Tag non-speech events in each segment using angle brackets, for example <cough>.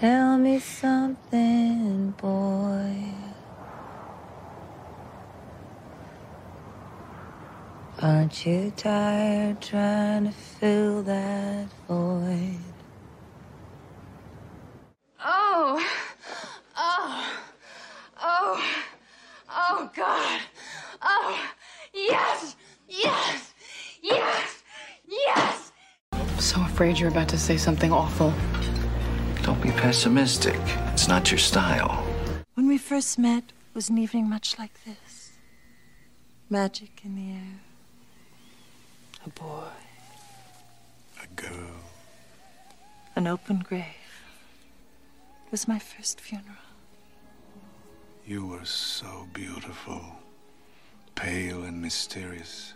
Tell me something, boy. Aren't you tired trying to fill that void? Oh, oh, oh, oh, God. Oh, yes, yes, yes, yes. I'm so afraid you're about to say something awful. Don't be pessimistic. It's not your style. When we first met was an evening much like this. Magic in the air. A boy. A girl. An open grave. It was my first funeral. You were so beautiful. Pale and mysterious.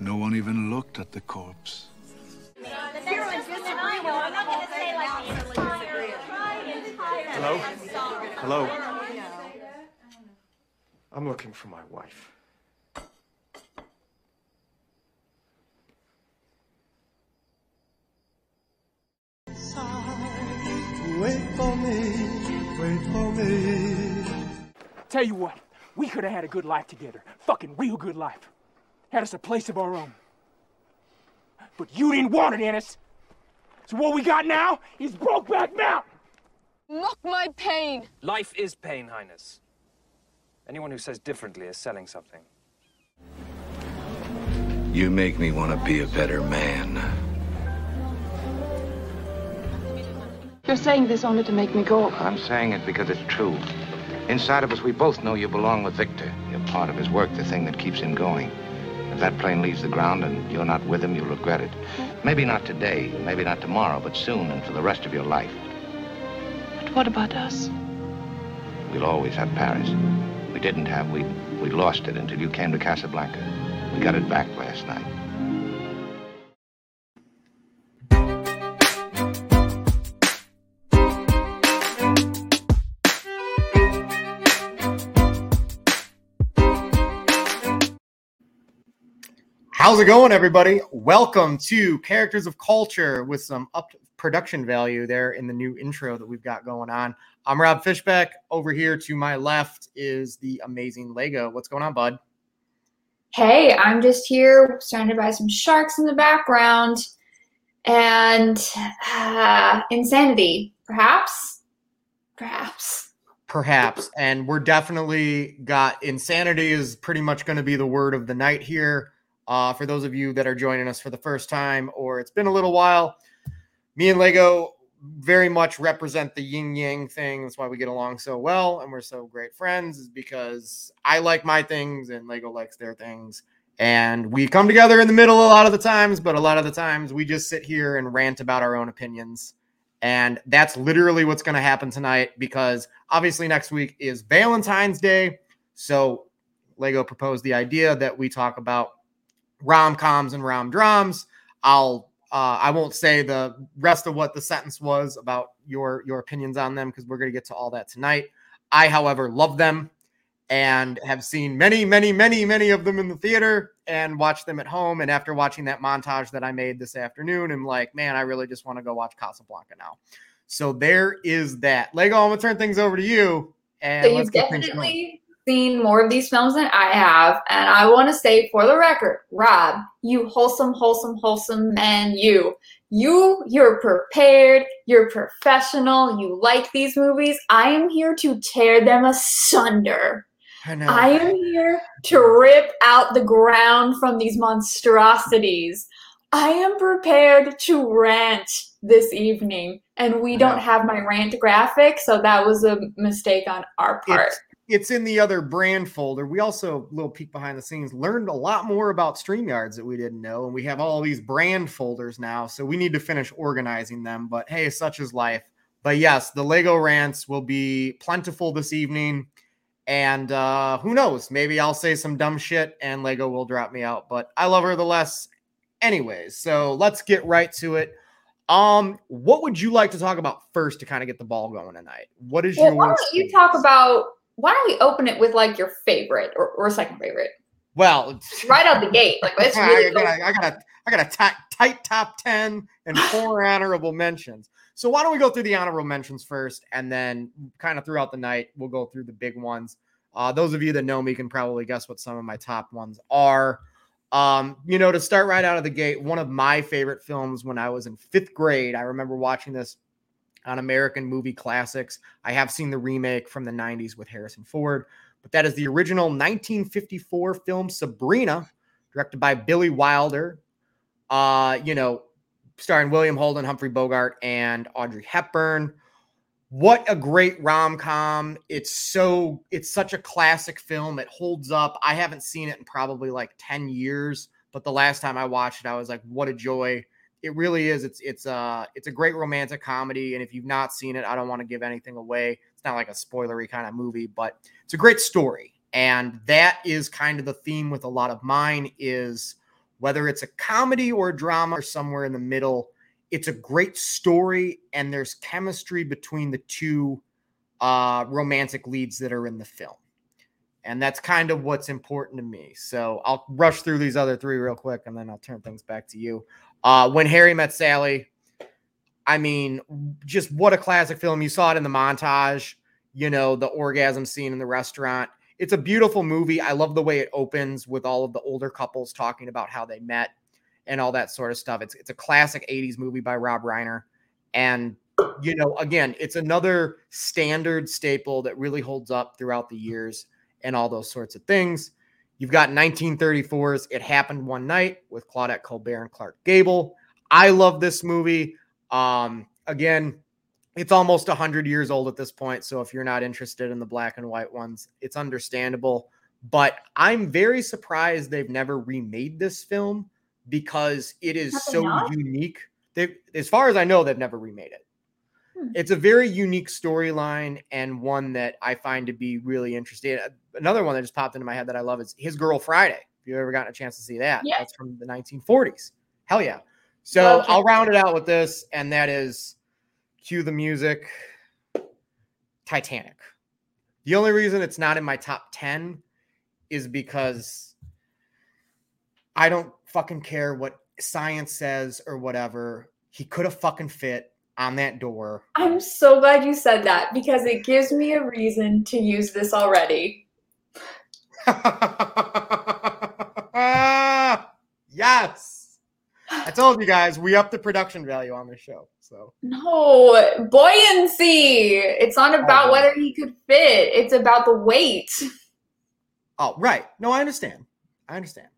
No one even looked at the corpse. Hello? Hello? I'm looking for my wife. Wait for me, wait for me. Tell you what, we could have had a good life together. Fucking real good life. Had us a place of our own. But you didn't want it, Ennis. So what we got now is Brokeback Mountain. Mock my pain. Life is pain, Highness. Anyone who says differently is selling something. You make me want to be a better man. You're saying this only to make me go. I'm saying it because it's true. Inside of us, we both know you belong with Victor. You're part of his work, the thing that keeps him going. If that plane leaves the ground and you're not with him, you'll regret it. Maybe not today, maybe not tomorrow, but soon and for the rest of your life. But what about us? We'll always have Paris. We didn't have, we, we lost it until you came to Casablanca. We got it back last night. How's it going, everybody? Welcome to Characters of Culture with some up production value there in the new intro that we've got going on. I'm Rob Fishbeck. Over here to my left is the amazing Lego. What's going on, bud? Hey, I'm just here surrounded by some sharks in the background and uh, insanity, perhaps. Perhaps. Perhaps. And we're definitely got insanity is pretty much going to be the word of the night here. Uh, for those of you that are joining us for the first time or it's been a little while, me and Lego very much represent the yin yang thing. That's why we get along so well and we're so great friends, is because I like my things and Lego likes their things. And we come together in the middle a lot of the times, but a lot of the times we just sit here and rant about our own opinions. And that's literally what's going to happen tonight because obviously next week is Valentine's Day. So Lego proposed the idea that we talk about rom coms and rom drums. I'll uh, I won't say the rest of what the sentence was about your your opinions on them because we're going to get to all that tonight. I, however, love them and have seen many, many, many, many of them in the theater and watched them at home. And after watching that montage that I made this afternoon, I'm like, man, I really just want to go watch Casablanca now. So there is that. Lego, I'm gonna turn things over to you. And so you've definitely seen more of these films than I have. And I want to say for the record, Rob, you wholesome, wholesome, wholesome man, you. You, you're prepared, you're professional, you like these movies. I am here to tear them asunder. I, know. I am here to rip out the ground from these monstrosities. I am prepared to rant this evening, and we don't have my rant graphic, so that was a mistake on our part. It's, it's in the other brand folder. We also, little peek behind the scenes, learned a lot more about StreamYards that we didn't know. And we have all these brand folders now. So we need to finish organizing them. But hey, such is life. But yes, the Lego rants will be plentiful this evening. And uh, who knows? Maybe I'll say some dumb shit and Lego will drop me out. But I love her the less, anyways. So let's get right to it. Um, what would you like to talk about first to kind of get the ball going tonight? What is well, your why don't you talk about why don't we open it with like your favorite or, or second favorite? Well, right out the gate. Like it's <laughs> really I, got a, I got a I got a tight, tight top ten and four <laughs> honorable mentions. So why don't we go through the honorable mentions first, and then kind of throughout the night we'll go through the big ones. Uh, those of you that know me can probably guess what some of my top ones are. Um, you know, to start right out of the gate, one of my favorite films when I was in fifth grade. I remember watching this on American Movie Classics. I have seen the remake from the 90s with Harrison Ford, but that is the original 1954 film Sabrina, directed by Billy Wilder. Uh, you know, starring William Holden, Humphrey Bogart, and Audrey Hepburn. What a great rom-com. It's so it's such a classic film. It holds up. I haven't seen it in probably like 10 years, but the last time I watched it I was like what a joy. It really is. It's it's a it's a great romantic comedy and if you've not seen it, I don't want to give anything away. It's not like a spoilery kind of movie, but it's a great story. And that is kind of the theme with a lot of mine is whether it's a comedy or a drama or somewhere in the middle it's a great story and there's chemistry between the two uh, romantic leads that are in the film and that's kind of what's important to me so i'll rush through these other three real quick and then i'll turn things back to you uh, when harry met sally i mean just what a classic film you saw it in the montage you know the orgasm scene in the restaurant it's a beautiful movie i love the way it opens with all of the older couples talking about how they met and all that sort of stuff. It's it's a classic 80s movie by Rob Reiner. And you know, again, it's another standard staple that really holds up throughout the years and all those sorts of things. You've got 1934's It Happened One Night with Claudette Colbert and Clark Gable. I love this movie. Um, again, it's almost 100 years old at this point. So if you're not interested in the black and white ones, it's understandable. But I'm very surprised they've never remade this film because it is so not? unique. They, as far as I know, they've never remade it. Hmm. It's a very unique storyline and one that I find to be really interesting. Uh, another one that just popped into my head that I love is His Girl Friday. If you've ever gotten a chance to see that, yeah. that's from the 1940s. Hell yeah. So okay. I'll round it out with this, and that is cue the music Titanic. The only reason it's not in my top 10 is because I don't fucking care what science says or whatever. He could have fucking fit on that door. I'm so glad you said that because it gives me a reason to use this already. <laughs> yes. I told you guys we up the production value on this show. So no buoyancy. It's not about oh, whether he could fit. It's about the weight. Oh, right. No, I understand. I understand.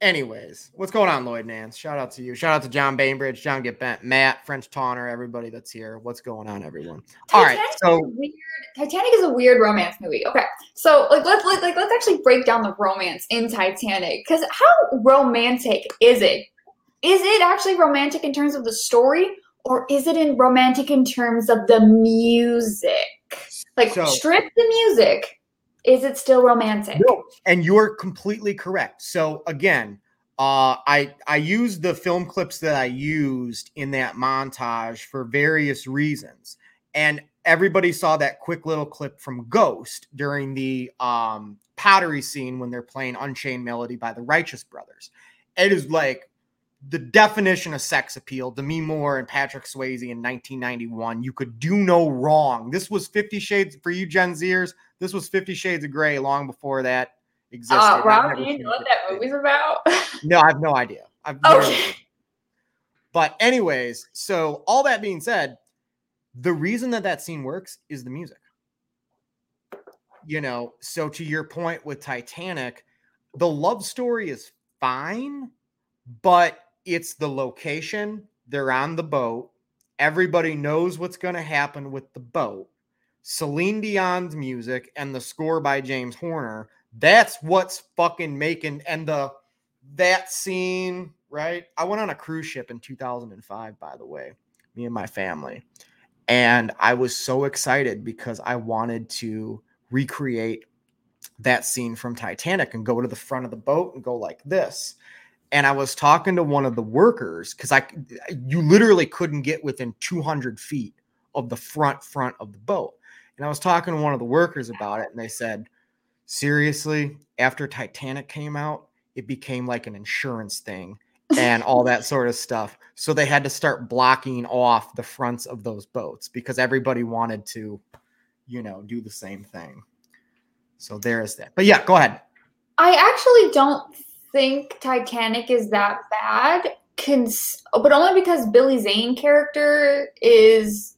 Anyways, what's going on, Lloyd Nance? Shout out to you. Shout out to John Bainbridge, John Get Bent, Matt, French Tawner, everybody that's here. What's going on, everyone? All right, so weird. Titanic is a weird romance movie. Okay, so like let's like, like let's actually break down the romance in Titanic because how romantic is it? Is it actually romantic in terms of the story, or is it in romantic in terms of the music? Like so, strip the music is it still romantic? No, and you're completely correct. So again, uh, I I used the film clips that I used in that montage for various reasons, and everybody saw that quick little clip from Ghost during the um, pottery scene when they're playing Unchained Melody by the Righteous Brothers. It is like the definition of sex appeal. Demi Moore and Patrick Swayze in 1991. You could do no wrong. This was Fifty Shades for you Gen Zers. This was Fifty Shades of Grey long before that existed. Uh, Rob, do you know what that movie's about? <laughs> no, I have no idea. I've okay. But anyways, so all that being said, the reason that that scene works is the music. You know, so to your point with Titanic, the love story is fine, but it's the location. They're on the boat. Everybody knows what's going to happen with the boat. Celine Dion's music and the score by James Horner. That's what's fucking making and the that scene, right? I went on a cruise ship in 2005, by the way, me and my family. And I was so excited because I wanted to recreate that scene from Titanic and go to the front of the boat and go like this. And I was talking to one of the workers because I you literally couldn't get within 200 feet of the front front of the boat. And I was talking to one of the workers about it, and they said, seriously, after Titanic came out, it became like an insurance thing and all that sort of stuff. So they had to start blocking off the fronts of those boats because everybody wanted to, you know, do the same thing. So there's that. But yeah, go ahead. I actually don't think Titanic is that bad, cons- but only because Billy Zane character is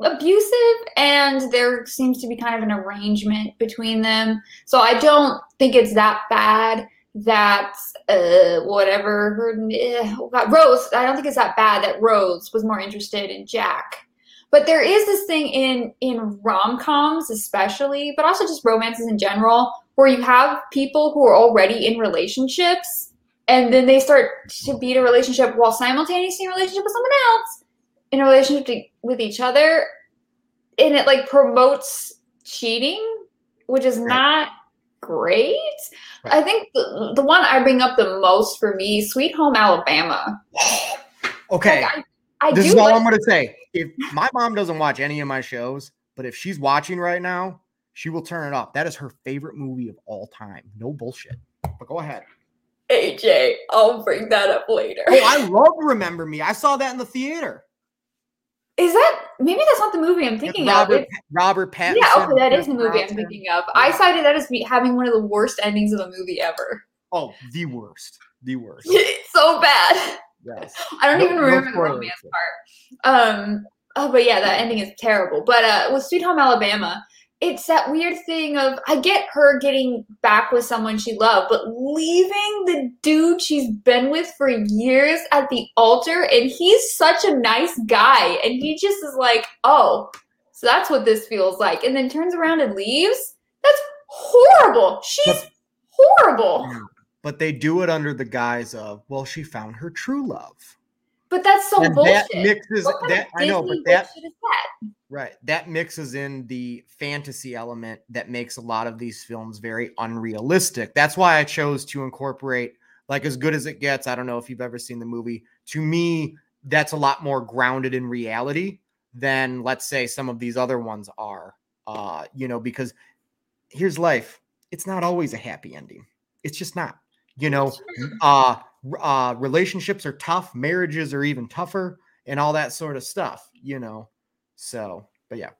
abusive and there seems to be kind of an arrangement between them. So I don't think it's that bad that uh whatever her eh, Rose I don't think it's that bad that Rose was more interested in Jack. But there is this thing in in rom-coms especially, but also just romances in general where you have people who are already in relationships and then they start to be in a relationship while simultaneously in a relationship with someone else in a relationship to, with each other and it like promotes cheating which is not great i think the, the one i bring up the most for me sweet home alabama <sighs> Okay. Like, I, I this do is all like- I'm to say. If my mom doesn't watch any of my shows, but if she's watching right now, she will turn it off. That is her favorite movie of all time. No bullshit. But go ahead. aj i'll bring that up later Oh, I love Remember Me. I saw that in the theater. is that maybe that's not the movie i'm thinking Robert of It's- Robert Pattinson. yeah okay that is the movie i'm thinking of i cited that as me having one of the worst endings of a movie ever Oh, the worst. The worst. it's <laughs> so bad Yes. I don't No- even no remember the romance part. Um, oh, but yeah, that ending is terrible. But uh, with Sweet Home Alabama, it's that weird thing of I get her getting back with someone she loved, but leaving the dude she's been with for years at the altar, and he's such a nice guy, and he just is like, oh, so that's what this feels like, and then turns around and leaves. That's horrible. She's horrible. But they do it under the guise of, well, she found her true love. But that's so And bullshit. that mixes What kind of that I know, but that that? Right. That mixes in the fantasy element that makes a lot of these films very unrealistic. That's why I chose to incorporate like as good as it gets. I don't know if you've ever seen the movie. To me, that's a lot more grounded in reality than let's say some of these other ones are. Uh, you know, because here's life. It's not always a happy ending. It's just not. You know, uh uh relationships are tough, marriages are even tougher and all that sort of stuff, you know. So, but yeah.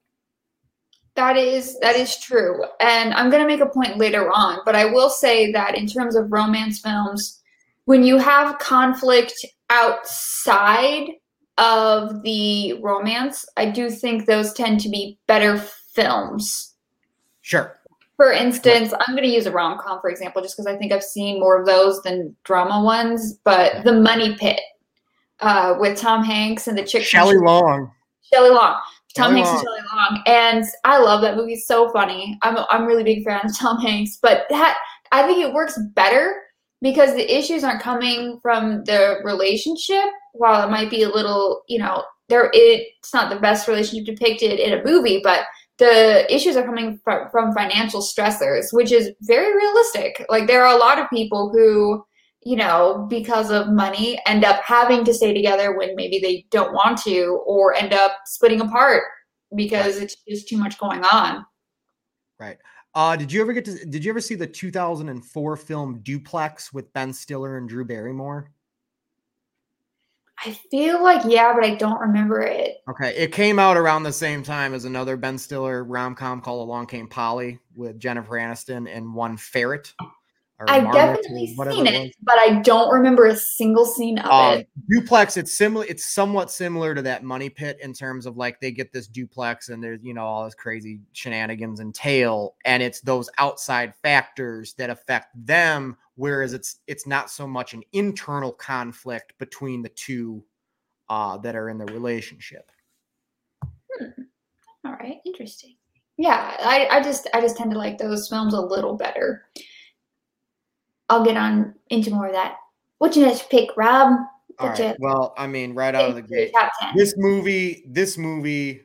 That is that is true. And I'm going to make a point later on, but I will say that in terms of romance films, when you have conflict outside of the romance, I do think those tend to be better films. Sure. For instance, I'm going to use a rom com for example, just because I think I've seen more of those than drama ones. But The Money Pit uh, with Tom Hanks and the chick Shelley Long. Shelley Long. Tom Shelley Hanks and Long. Shelley Long. And I love that movie. It's so funny. I'm I'm a really big fan of <laughs> Tom Hanks, but that I think it works better because the issues aren't coming from the relationship. While it might be a little, you know, there it's not the best relationship depicted in a movie, but the issues are coming from, from financial stressors, which is very realistic. Like there are a lot of people who you know, because of money, end up having to stay together when maybe they don't want to, or end up splitting apart because it's just too much going on. Right. Uh did you ever get to did you ever see the 2004 film Duplex with Ben Stiller and Drew Barrymore? I feel like, yeah, but I don't remember it. Okay, it came out around the same time as another Ben Stiller rom-com called Along Came Polly with Jennifer Aniston and one ferret. I've definitely seen it it, but I don't remember a single scene of Um, it. duplex, it's similar. It's somewhat similar to that money pit in terms of like they get this duplex and there's you know all this crazy shenanigans entail, and it's those outside factors that affect them. Whereas it's it's not so much an internal conflict between the two uh, that are in the relationship. All right, interesting. Yeah, I, I just I just tend to like those films a little better. I'll get on into more of that. What's your next pick, Rob? All What's right. your- Well, I mean, right out of the gate, this movie, this movie,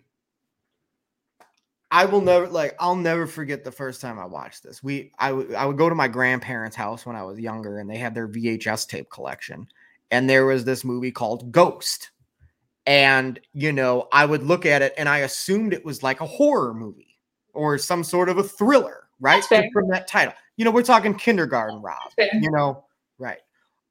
I will never like. I'll never forget the first time I watched this. We, I would, I would go to my grandparents' house when I was younger, and they had their VHS tape collection, and there was this movie called Ghost, and you know, I would look at it, and I assumed it was like a horror movie or some sort of a thriller, right? That's fair. Just from that title. You know, we're talking kindergarten Rob. You know, right.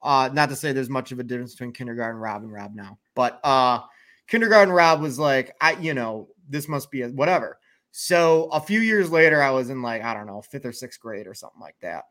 Uh, not to say there's much of a difference between kindergarten Rob and Rob now, but uh kindergarten Rob was like, I, you know, this must be a whatever. So a few years later, I was in like, I don't know, fifth or sixth grade or something like that.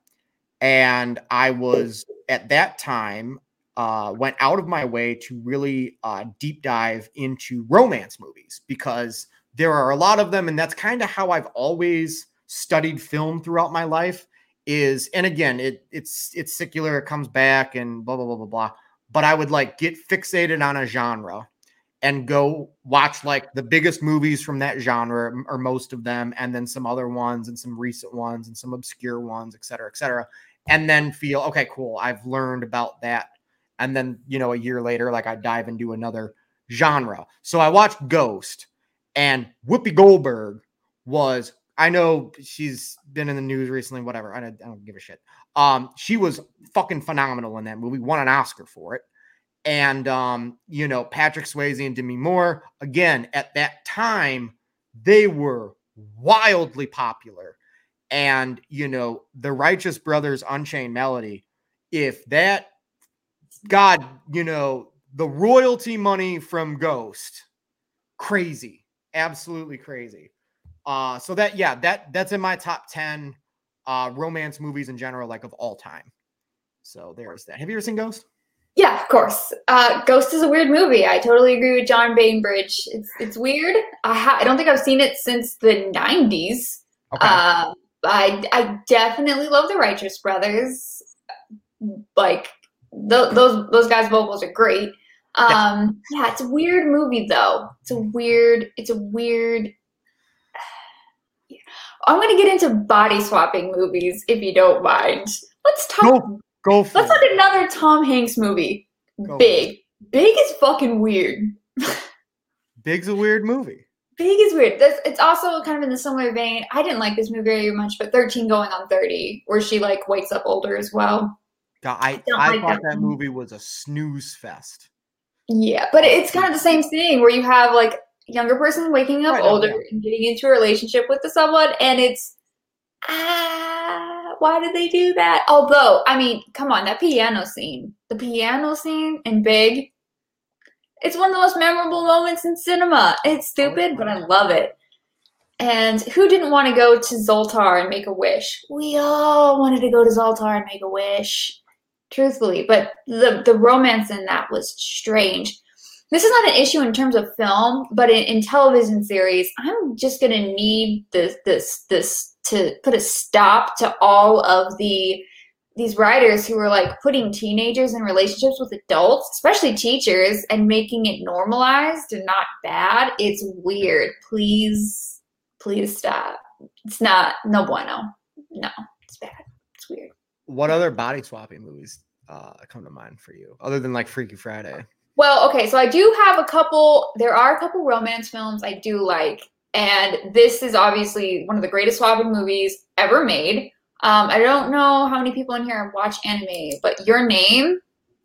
And I was at that time, uh, went out of my way to really uh, deep dive into romance movies because there are a lot of them. And that's kind of how I've always studied film throughout my life is, and again, it it's it's secular, it comes back and blah, blah, blah, blah, blah. But I would like get fixated on a genre and go watch like the biggest movies from that genre or most of them and then some other ones and some recent ones and some obscure ones et cetera et cetera and then feel okay cool i've learned about that and then you know a year later like i dive into another genre so i watched ghost and whoopi goldberg was i know she's been in the news recently whatever i don't, I don't give a shit um she was fucking phenomenal in that movie won an oscar for it and um, you know, Patrick Swayze and Demi Moore, again, at that time, they were wildly popular. And you know, the Righteous Brothers Unchained Melody, if that God, you know, the royalty money from Ghost, crazy, absolutely crazy. Uh, so that yeah, that that's in my top 10 uh romance movies in general, like of all time. So there's that. Have you ever seen Ghost? Yeah, of course. Uh, Ghost is a weird movie. I totally agree with John Bainbridge. It's it's weird. I ha- I don't think I've seen it since the '90s. Okay. Uh, I I definitely love the Righteous Brothers. Like th- those those guys' vocals are great. Um, yeah, it's a weird movie though. It's a weird. It's a weird. I'm gonna get into body swapping movies if you don't mind. Let's talk. Go, go for Let's it. talk another Tom Hanks movie. Go Big. Big is fucking weird. <laughs> Big's a weird movie. Big is weird. That's, it's also kind of in the similar vein. I didn't like this movie very much, but 13 going on 30, where she like wakes up older as well. God, I, don't I like thought that movie was a snooze fest. Yeah, but it's kind of the same thing where you have like younger person waking up Right, older yeah. and getting into a relationship with the someone, and it's ah, why did they do that? Although, I mean, come on, that piano scene, the piano scene in Big, it's one of the most memorable moments in cinema. It's stupid, but I love it. And who didn't want to go to Zoltar and make a wish? We all wanted to go to Zoltar and make a wish, truthfully. But the the romance in that was strange. This is not an issue in terms of film, but in, in television series, I'm just gonna need this this this to put a stop to all of the these writers who are like putting teenagers in relationships with adults, especially teachers, and making it normalized and not bad. It's weird. Please, please stop. It's not no bueno. No, it's bad. It's weird. What other body swapping movies uh, come to mind for you, other than like Freaky Friday? Well, okay, so I do have a couple. There are a couple romance films I do like, and this is obviously one of the greatest swapping movies ever made. Um, I don't know how many people in here watch anime, but Your Name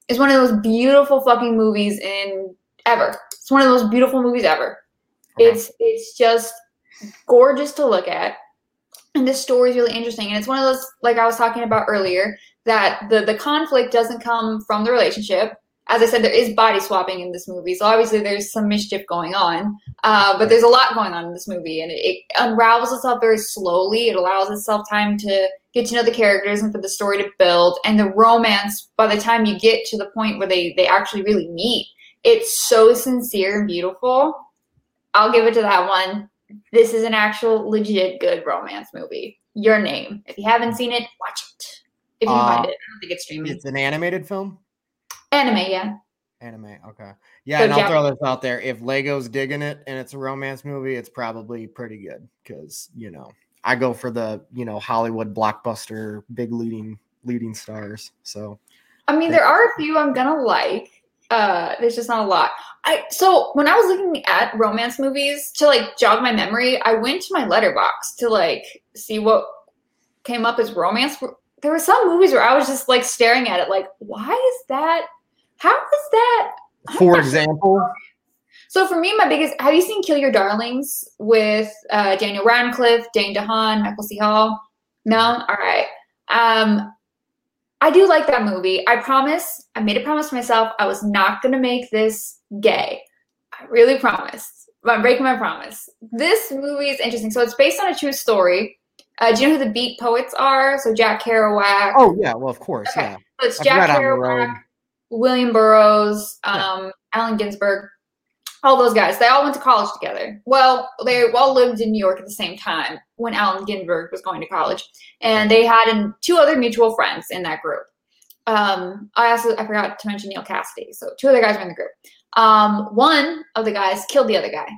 is one of those beautiful fucking movies in ever. It's one of those beautiful movies ever. It's it's just gorgeous to look at, and the story is really interesting. And it's one of those like I was talking about earlier that the the conflict doesn't come from the relationship. As I said, there is body swapping in this movie, so obviously there's some mischief going on. Uh, but there's a lot going on in this movie, and it, it unravels itself very slowly. It allows itself time to get to know the characters and for the story to build. And the romance, by the time you get to the point where they they actually really meet, it's so sincere and beautiful. I'll give it to that one. This is an actual legit good romance movie. Your name. If you haven't seen it, watch it. If you Uh, find it, I don't think it's streaming. It's an animated film. Anime, yeah. Anime, okay. Yeah, So and I'll throw this out there. If Lego's digging it and it's a romance movie, it's probably pretty good because you know I go for the you know Hollywood blockbuster big leading leading stars. So I mean, there are a few I'm gonna like. Uh, there's just not a lot. I so when I was looking at romance movies to like jog my memory, I went to my Letterboxd to like see what came up as romance. There were some movies where I was just like staring at it, like, why is that? How is that? for example, So for me, my biggest have you seen Kill Your Darlings with uh, Daniel Radcliffe, Dane DeHaan, Michael C. Hall? No, all right. Um, I do like that movie. I promise. I made a promise to myself. I was not gonna make this gay. I really promised. I'm breaking my promise. This movie is interesting. So it's based on a true story. Uh, do you know who the Beat Poets are? So Jack Kerouac. Oh yeah, well of course, Okay. yeah. So it's Jack On the Road. Kerouac, William Burroughs, um, Allen Ginsberg, all those guys. They all went to college together. Well, they all lived in New York at the same time when Allen Ginsberg was going to college, and they had an, two other mutual friends in that group. Um, I also I forgot to mention Neal Cassady. So two other guys were in the group. Um, one of the guys killed the other guy,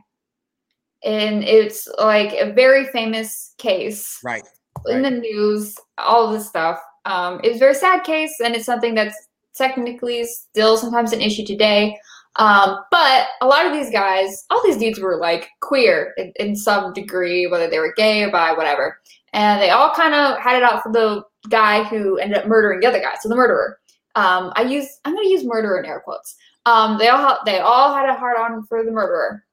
and it's like a very famous case Right. in the news, all this stuff. Um, it was a very sad case, and it's something that's technically still sometimes an issue today. Um, but a lot of these guys, all these dudes were like queer in, in some degree, whether they were gay or bi, whatever. And they all kind of had it out for the guy who ended up murdering the other guy, so the murderer. Um, I use I'm going to use murderer in air quotes. Um, they all they all had a hard on for the murderer,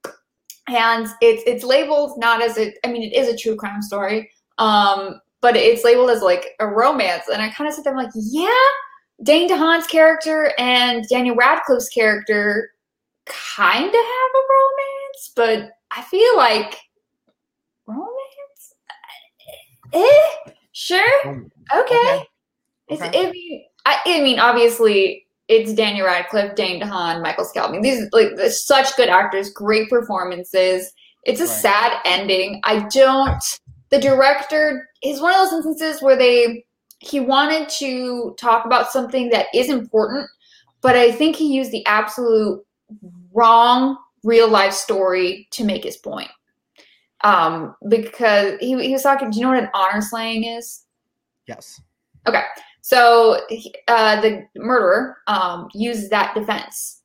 and it's it's labeled not as a I mean it is a true crime story, um, but it's labeled as like a romance. And I kind of sit there I'm like, yeah, Dane DeHaan's character and Daniel Radcliffe's character kind of have a romance, but I feel like romance. Eh, sure, okay. It's, I mean, I, I mean, obviously, it's Daniel Radcliffe, Dane DeHaan, Michael Scalvin. These like such good actors, great performances. It's a sad ending. I don't. The director is one of those instances where they he wanted to talk about something that is important, but I think he used the absolute wrong real life story to make his point. Um, because he, he was talking. Do you know what an honor slaying is? Yes. Okay, so uh, the murderer um, used that defense,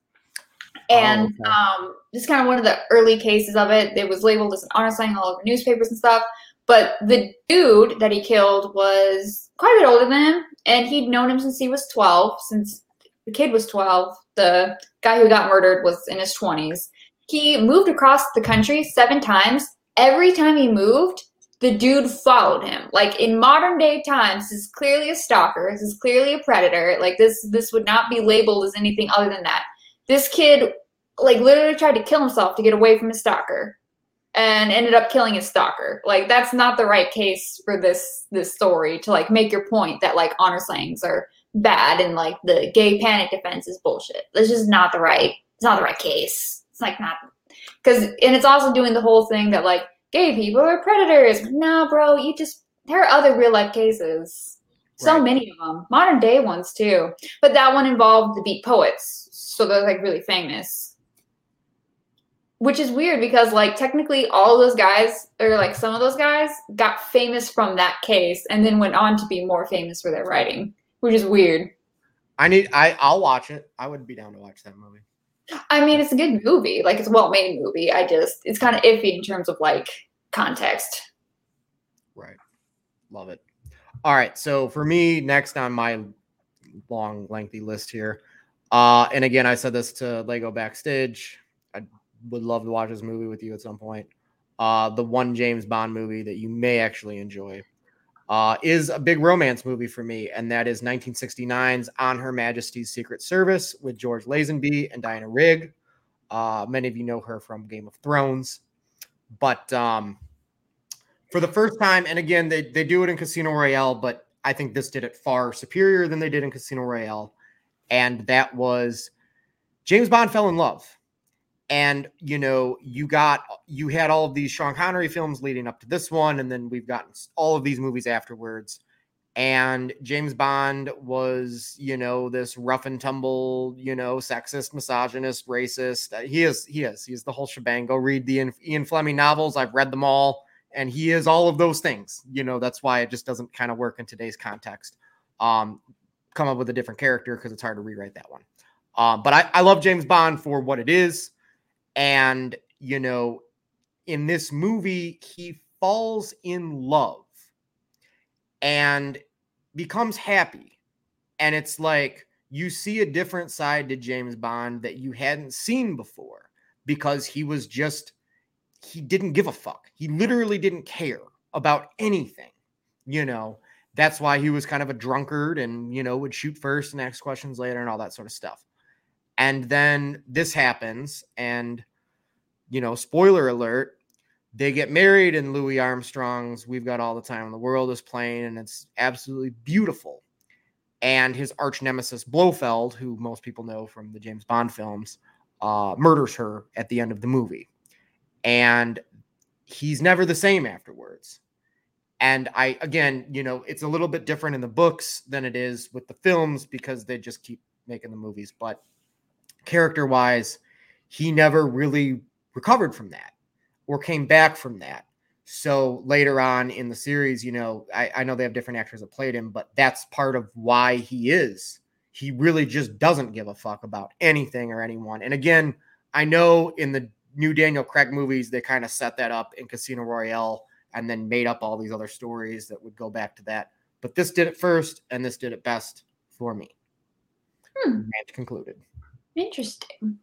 and um, this is kind of one of the early cases of it. It was labeled as an honor slaying all over newspapers and stuff. But the dude that he killed was quite a bit older than him, and he'd known him since he was twelve. Since the kid was twelve, the guy who got murdered was in his twenties. He moved across the country seven times. Every time he moved, the dude followed him. Like in modern day times, this is clearly a stalker. This is clearly a predator. Like this, this would not be labeled as anything other than that. This kid, like, literally tried to kill himself to get away from his stalker, and ended up killing his stalker. Like that's not the right case for this this story to like make your point that like honor slayings are bad and like the gay panic defense is bullshit. That's just not the right. It's not the right case. It's like not because and it's also doing the whole thing that like gay people are predators. No, bro, you just there are other real life cases. So many of them, modern day ones too. But that one involved the Beat Poets, so they're like really famous. Which is weird because like technically all those guys or like some of those guys got famous from that case and then went on to be more famous for their writing, which is weird. I need I I'll watch it. I would be down to watch that movie. I mean, it's a good movie. Like it's a well-made movie. I just it's kind of iffy in terms of like context. Right. Love it. All right. So for me, next on my long, lengthy list here. Uh, and again, I said this to Lego backstage. Would love to watch this movie with you at some point. Uh, the one James Bond movie that you may actually enjoy uh, is a big romance movie for me, and that is 1969's On Her Majesty's Secret Service with George Lazenby and Diana Rigg. Uh, many of you know her from Game of Thrones, but um, for the first time, and again, they, they do it in Casino Royale, but I think this did it far superior than they did in Casino Royale. And that was James Bond fell in love. And you know, you got you had all of these Sean Connery films leading up to this one, and then we've gotten all of these movies afterwards. And James Bond was, you know, this rough and tumble, you know, sexist, misogynist, racist. Uh, He is, he is, he is the whole shebang. Go read the Ian, Fleming novels. I've read them all and he is all of those things. You know, that's why it just doesn't kind of work in today's context. Um, come up with a different character because it's hard to rewrite that one. Um, but I, I love James Bond for what it is. And, you know, in this movie, he falls in love and becomes happy. And it's like you see a different side to James Bond that you hadn't seen before because he was just he didn't give a fuck. He literally didn't care about anything. You know, that's why he was kind of a drunkard and, you know, would shoot first and ask questions later and all that sort of stuff. And then this happens, and, you know, spoiler alert, they get married in Louis Armstrong's We've Got All the Time in the World is playing, and it's absolutely beautiful. And his arch nemesis, Blofeld, who most people know from the James Bond films, uh, murders her at the end of the movie. And he's never the same afterwards. And I, again, you know, it's a little bit different in the books than it is with the films because they just keep making the movies. But character wise, he never really recovered from that or came back from that. So later on in the series, you know, I, I know they have different actors that played him, but that's part of why he is. He really just doesn't give a fuck about anything or anyone. And again, I know in the new Daniel Craig movies, they kind of set that up in Casino Royale and then made up all these other stories that would go back to that. But this did it first, and this did it best for me. Hmm. Match concluded. Interesting.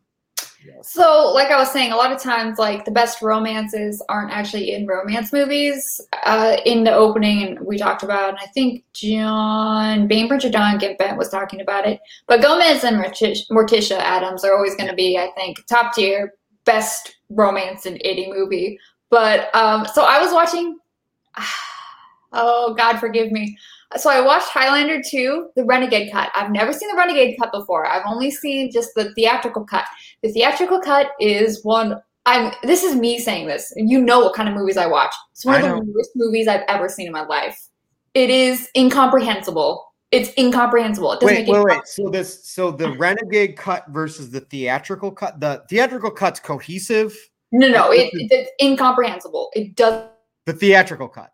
So, like I was saying, a lot of times, like the best romances aren't actually in romance movies. Uh, in the opening, we talked about, and I think John Bainbridge or Don Gimpent was talking about it. But Gomez and Morticia, Morticia Addams are always going to be, I think, top tier best romance in any movie. But um, so I was watching. <sighs> Oh God, forgive me. So I watched Highlander 2, the Renegade cut. I've never seen the Renegade cut before. I've only seen just the theatrical cut. The theatrical cut is one. I'm. This is me saying this. You know what kind of movies I watch. It's one I of the know. worst movies I've ever seen in my life. It is incomprehensible. It's incomprehensible. It doesn't Wait, make wait, wait. So this, so the Renegade cut versus the theatrical cut. The theatrical cut's cohesive. No, no, it, it's incomprehensible. It does The theatrical cut.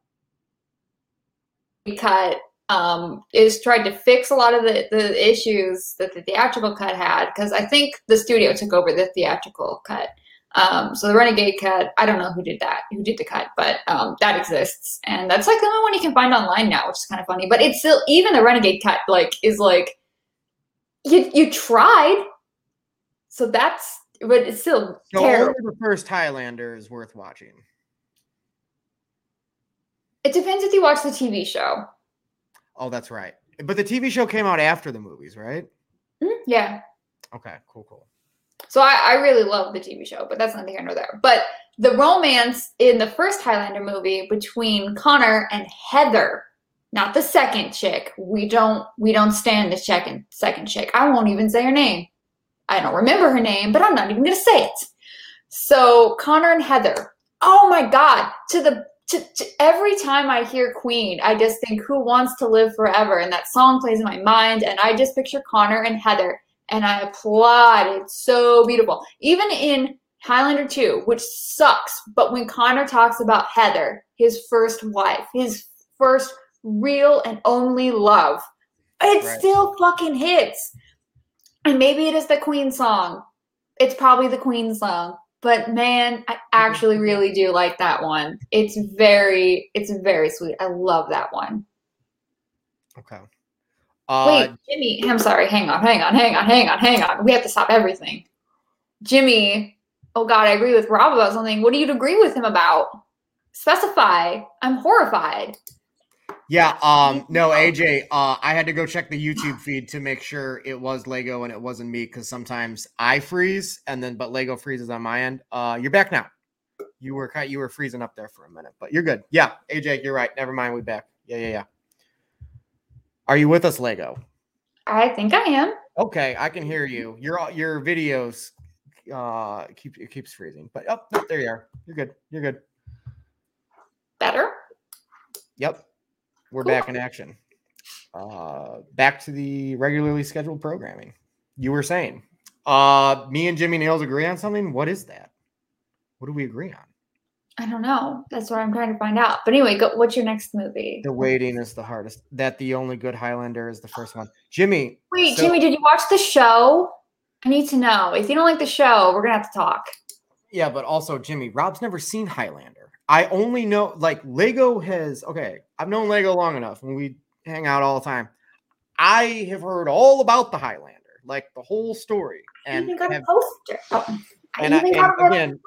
Cut um, is tried to fix a lot of the, the issues that the theatrical cut had because I think the studio took over the theatrical cut. Um, so the Renegade cut, I don't know who did that, who did the cut, but um, that exists, and that's like the only one you can find online now, which is kind of funny. But it's still even the Renegade cut, like, is like you you tried, so that's but it's still So terrible. only the first Highlander is worth watching. It depends if you watch the TV show. Oh, that's right. But the TV show came out after the movies, right? Mhm, Yeah. Okay, cool, cool. So I, I really love the TV show, but that's neither here nor there. But the romance in the first Highlander movie between Connor and Heather, not the second chick. We don't we don't stand the second second chick. I won't even say her name. I don't remember her name, but I'm not even gonna say it. So Connor and Heather. Oh my god. To the to, to every time I hear Queen, I just think who wants to live forever? And that song plays in my mind, and I just picture Connor and Heather and I applaud. It's so beautiful. Even in Highlander 2, which sucks, but when Connor talks about Heather, his first wife, his first real and only love, it Right. still fucking hits. And maybe it is the Queen song. It's probably the Queen song. But man, I actually really do like that one. It's very, it's very sweet. I love that one. Okay. Uh, Wait, Jimmy, I'm sorry. Hang on, hang on, hang on, hang on, hang on. We have to stop everything. Jimmy, oh God, I agree with Rob about something. What do you agree with him about? Specify. I'm horrified. Yeah, um, no, AJ, uh, I had to go check the YouTube feed to make sure it was Lego and it wasn't me because sometimes I freeze and then but Lego freezes on my end. Uh, you're back now. You were you were freezing up there for a minute, but you're good. Yeah, AJ, you're right. Never mind, we back. Yeah, yeah, yeah. Are you with us, Lego? I think I am. Okay, I can hear you. Your your videos uh keep it keeps freezing, but oh, no, there you are. You're good. You're good. Better. Yep. We're Cool. back in action. Uh back to the regularly scheduled programming. You were saying. Uh me and Jimmy Nails agree on something. What is that? What do we agree on? I don't know. That's what I'm trying to find out. But anyway, go, what's your next movie? The waiting is the hardest. That the only good Highlander is the first one. Jimmy. Wait, so- Jimmy, did you watch the show? I need to know. If you don't like the show, we're gonna have to talk. Yeah, but also Jimmy, Rob's never seen Highlander. I only know like Lego has okay, I've known Lego long enough and we hang out all the time. I have heard all about the Highlander, like the whole story. And I even got have- a poster. Oh, I and, I, and a again,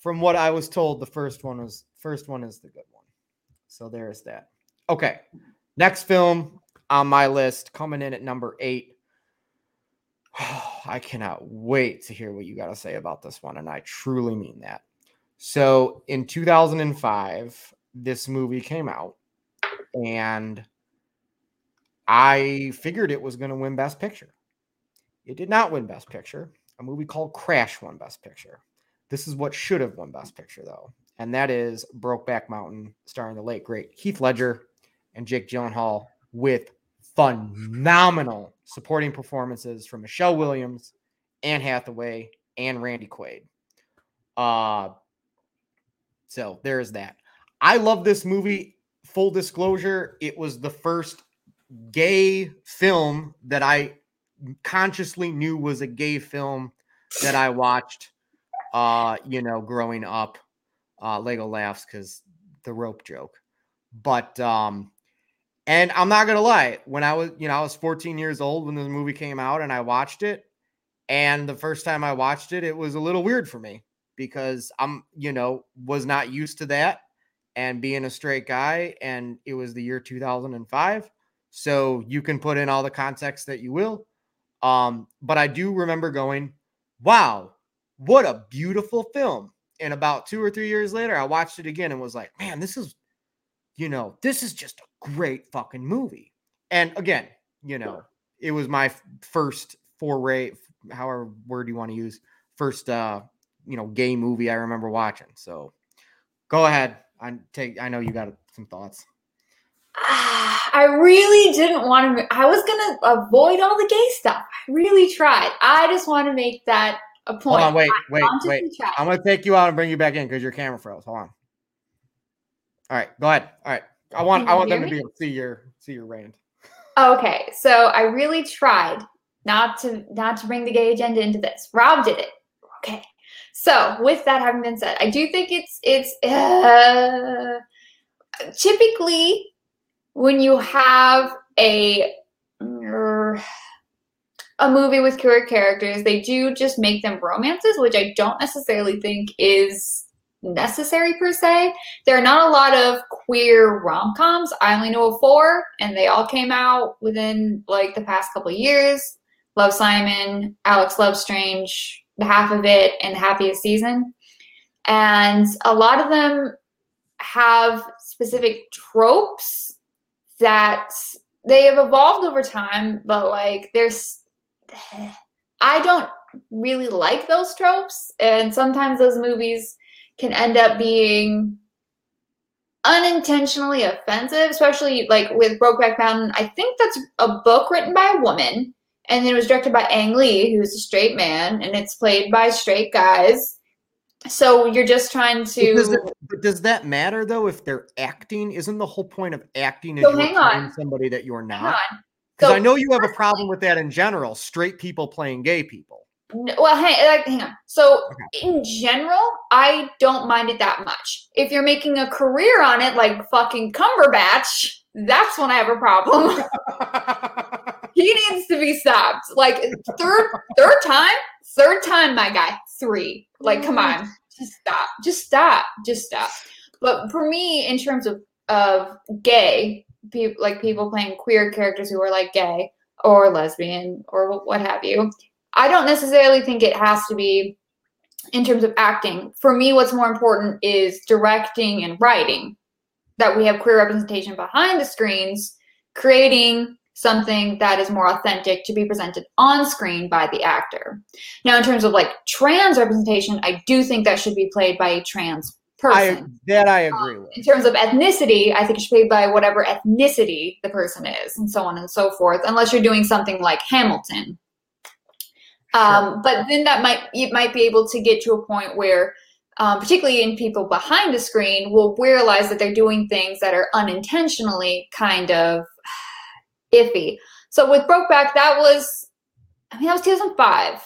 from what I was told, the first one was first one is the good one. So there's that. Okay. Next film on my list, coming in at number eight. <sighs> I cannot wait to hear what you got to say about this one. And I truly mean that. So in 2005, this movie came out, and I figured it was going to win Best Picture. It did not win Best Picture. A movie called Crash won Best Picture. This is what should have won Best Picture, though, and that is Brokeback Mountain, starring the late great Heath Ledger and Jake Gyllenhaal, with phenomenal supporting performances from Michelle Williams, Anne Hathaway, and Randy Quaid. Uh, so there's that. I love this movie. Full disclosure, it was the first gay film that I consciously knew was a gay film that I watched uh, you know, growing up. Uh Lego laughs because the rope joke. But um, and I'm not gonna lie, when I was, you know, I was 14 years old when this movie came out and I watched it. And the first time I watched it, it was a little weird for me because I'm, you know, was not used to that and being a straight guy. And it was the year 2005. So you can put in all the context that you will. Um, but I do remember going, wow, what a beautiful film. And about two or three years later, I watched it again and was like, man, this is, you know, this is just a great fucking movie. And again, you know, it was my first foray, however word you want to use, first uh, you know, gay movie I remember watching. So go ahead. I take I know you got some thoughts. <sighs> I really didn't want to. I was gonna avoid all the gay stuff. I really tried. I just want to make that a point. Hold on, wait, I wait, wait. I'm gonna take you out and bring you back in because your camera froze. Hold on. All right, go ahead. All right. I want I want them hear to be able to see your see your rant. Okay, so I really tried not to not to bring the gay agenda into this. Rob did it. Okay. So with that having been said, I do think it's it's uh, typically when you have a a movie with queer characters, they do just make them romances, which I don't necessarily think is necessary per se. There are not a lot of queer rom coms. I only know of four, and they all came out within like the past couple years. Love Simon, Alex Love Strange, half of it, and Happiest Season. And a lot of them have specific tropes that they have evolved over time, but like there's I don't really like those tropes, and sometimes those movies can end up being unintentionally offensive, especially like with Brokeback Mountain. I think that's a book written by a woman, and then it was directed by Ang Lee, who's a straight man, and it's played by straight guys. So you're just trying does, to. it, does that matter though? If they're acting, isn't the whole point of acting is So hang on. somebody that you're not? Because So I know you have a problem with that in general. Straight people playing gay people. Well, hang, like, hang on. So, in general, I don't mind it that much. If you're making a career on it, like fucking Cumberbatch, that's when I have a problem. <laughs> he needs to be stopped. Like third, third time, third time, my guy, three. Like, come on, just stop, just stop, just stop. But for me, in terms of of gay people, like people playing queer characters who are like gay or lesbian or what have you, I don't necessarily think it has to be in terms of acting. For me, what's more important is directing and writing. That we have queer representation behind the screens, creating something that is more authentic to be presented on screen by the actor. Now, in terms of like trans representation, I do think that should be played by a trans person. I that I agree with. in terms of ethnicity, I think it should be played by whatever ethnicity the person is, and so on and so forth, unless you're doing something like Hamilton. Um, but then that might you might be able to get to a point where, um, particularly in people behind the screen, will realize that they're doing things that are unintentionally kind of iffy. So with Brokeback, that was, I mean, that was 2005.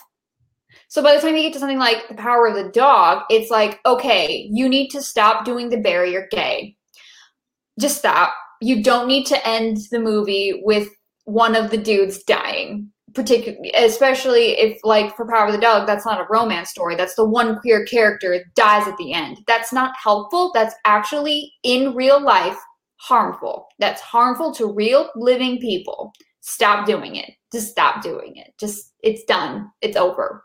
So by the time you get to something like The Power of the Dog, it's like, okay, you need to stop doing the barrier gay. Just stop. You don't need to end the movie with one of the dudes dying. Particularly, especially if, like, for Power of the Dog, that's not a romance story. That's the one queer character dies at the end. That's not helpful. That's actually in real life harmful. That's harmful to real living people. Stop doing it. Just stop doing it. Just it's done. It's over.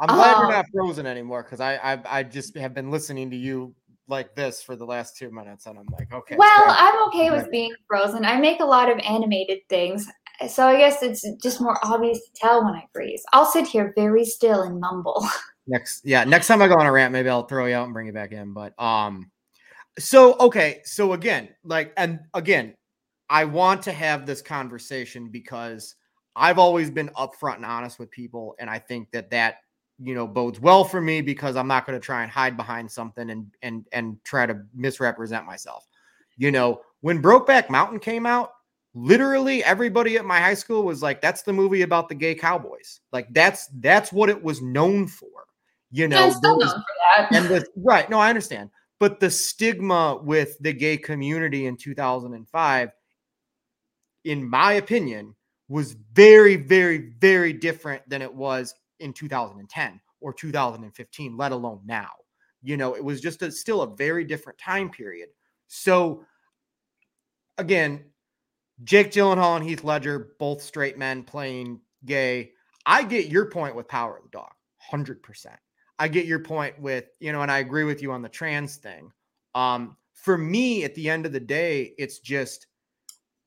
I'm glad Um, you're not frozen anymore because I, I I just have been listening to you like this for the last two minutes, and I'm like, okay. well, great. I'm okay with being frozen. I make a lot of animated things. So I guess it's just more obvious to tell when I freeze. I'll sit here very still and mumble. <laughs> next yeah next time i go on a rant maybe i'll throw you out and bring you back in but um so okay so again like and again i want to have this conversation because i've always been upfront and honest with people and i think that that you know bodes well for me because i'm not going to try and hide behind something and and and try to misrepresent myself. You know when brokeback mountain came out literally everybody at my high school was like that's the movie about the gay cowboys. Like that's that's what it was known for you know I'm still there known was- for and the right no i understand but the stigma with the gay community in 2005 in my opinion was very very very different than it was in 2010 or 2015 let alone now. You know it was just a, still a very different time period. So again jake gyllenhaal and heath ledger both straight men playing gay. I get your point with power of the dog 100% I get your point with, you know, and I agree with you on the trans thing. Um, for me, at the end of the day, it's just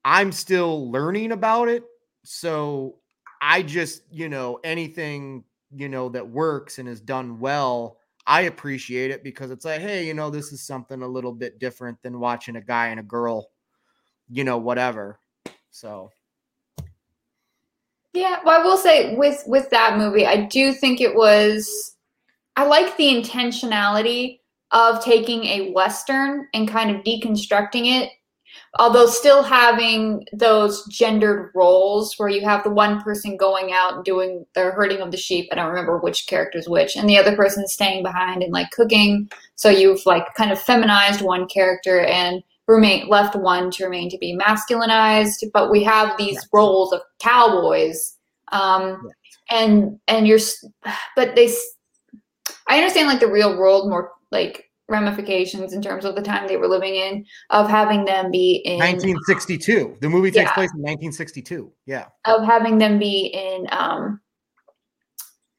I'm still learning about it. So I just, you know, anything, you know, that works and is done well, I appreciate it because it's like, hey, you know, this is something a little bit different than watching a guy and a girl, you know, whatever. So Yeah, well, I will say with with that movie, I do think it was. I like the intentionality of taking a western and kind of deconstructing it, although still having those gendered roles where you have the one person going out and doing the herding of the sheep. I don't remember which character's which, and the other person staying behind and like cooking. So you've like kind of feminized one character and remain left one to remain to be masculinized. But we have these roles of cowboys um and and you're but they i understand like the real world more like ramifications in terms of the time they were living in of having them be in 1962. The movie takes Yeah. place in 1962. Yeah. of having them be in um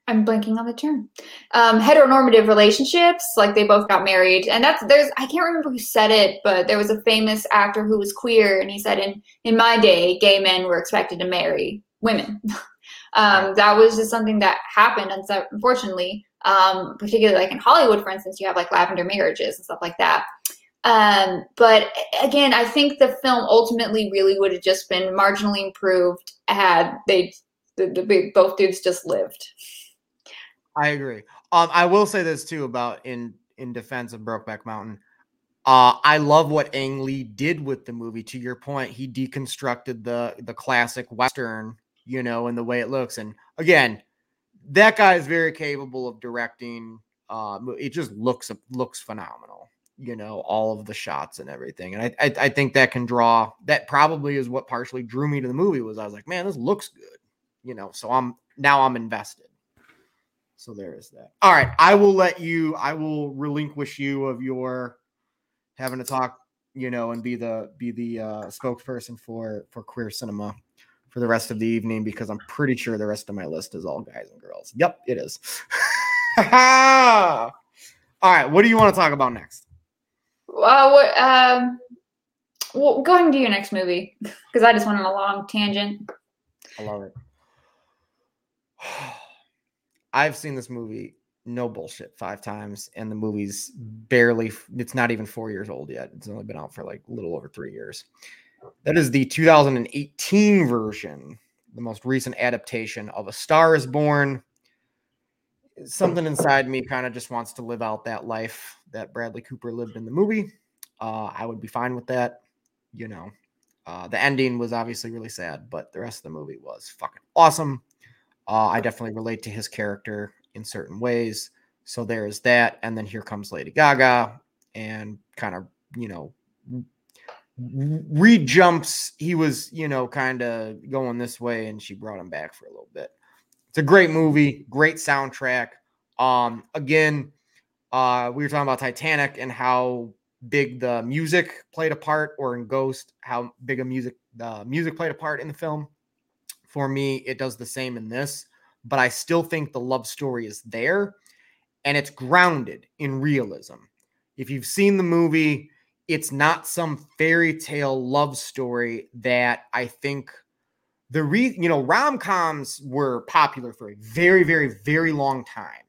I'm blanking on the term. Um, heteronormative relationships, like they both got married, and that's there's I can't remember who said it, but there was a famous actor who was queer, and he said in in my day, gay men were expected to marry women. <laughs> um, that was just something that happened, and so unfortunately, um, particularly like in Hollywood, for instance, you have like lavender marriages and stuff like that. Um, but again, I think the film ultimately really would have just been marginally improved had they the, the both dudes just lived. I agree. Um, I will say this too about in in defense of Brokeback Mountain. Uh, I love what Ang Lee did with the movie. To your point, he deconstructed the the classic western, you know, and the way it looks. And again, that guy is very capable of directing. Uh, it just looks looks phenomenal. You know, all of the shots and everything. And I, I I think that can draw. That probably is what partially drew me to the movie. Was I was like, man, this looks good. You know, so I'm now I'm invested. So there is that. All right, I will let you. I will relinquish you of your having to talk, you know, and be the be the uh, spokesperson for for queer cinema for the rest of the evening because I'm pretty sure the rest of my list is all guys and girls. Yep, it is. <laughs> all right, what do you want to talk about next? Well, what, um, well, go ahead and do your next movie because I just went on a long tangent. I love it. <sighs> I've seen this movie, no bullshit, five times, and the movie's barely, it's not even four years old yet. It's only been out for like a little over three years. That is the 2018 version, the most recent adaptation of A Star is Born. Something inside me kind of just wants to live out that life that Bradley Cooper lived in the movie. Uh, I would be fine with that. You know, uh, the ending was obviously really sad, but the rest of the movie was fucking awesome. Uh, I definitely relate to his character in certain ways. So there is that. And then here comes Lady Gaga and kind of, you know, re jumps. He was, you know, kind of going this way and she brought him back for a little bit. It's a great movie, great soundtrack. Um, again, uh, we were talking about Titanic and how big the music played a part, or in Ghost, how big a music the music played a part in the film. For me, it does the same in this, but I still think the love story is there and it's grounded in realism. If you've seen the movie, it's not some fairy tale love story that I think the re you know rom-coms were popular for a very very very long time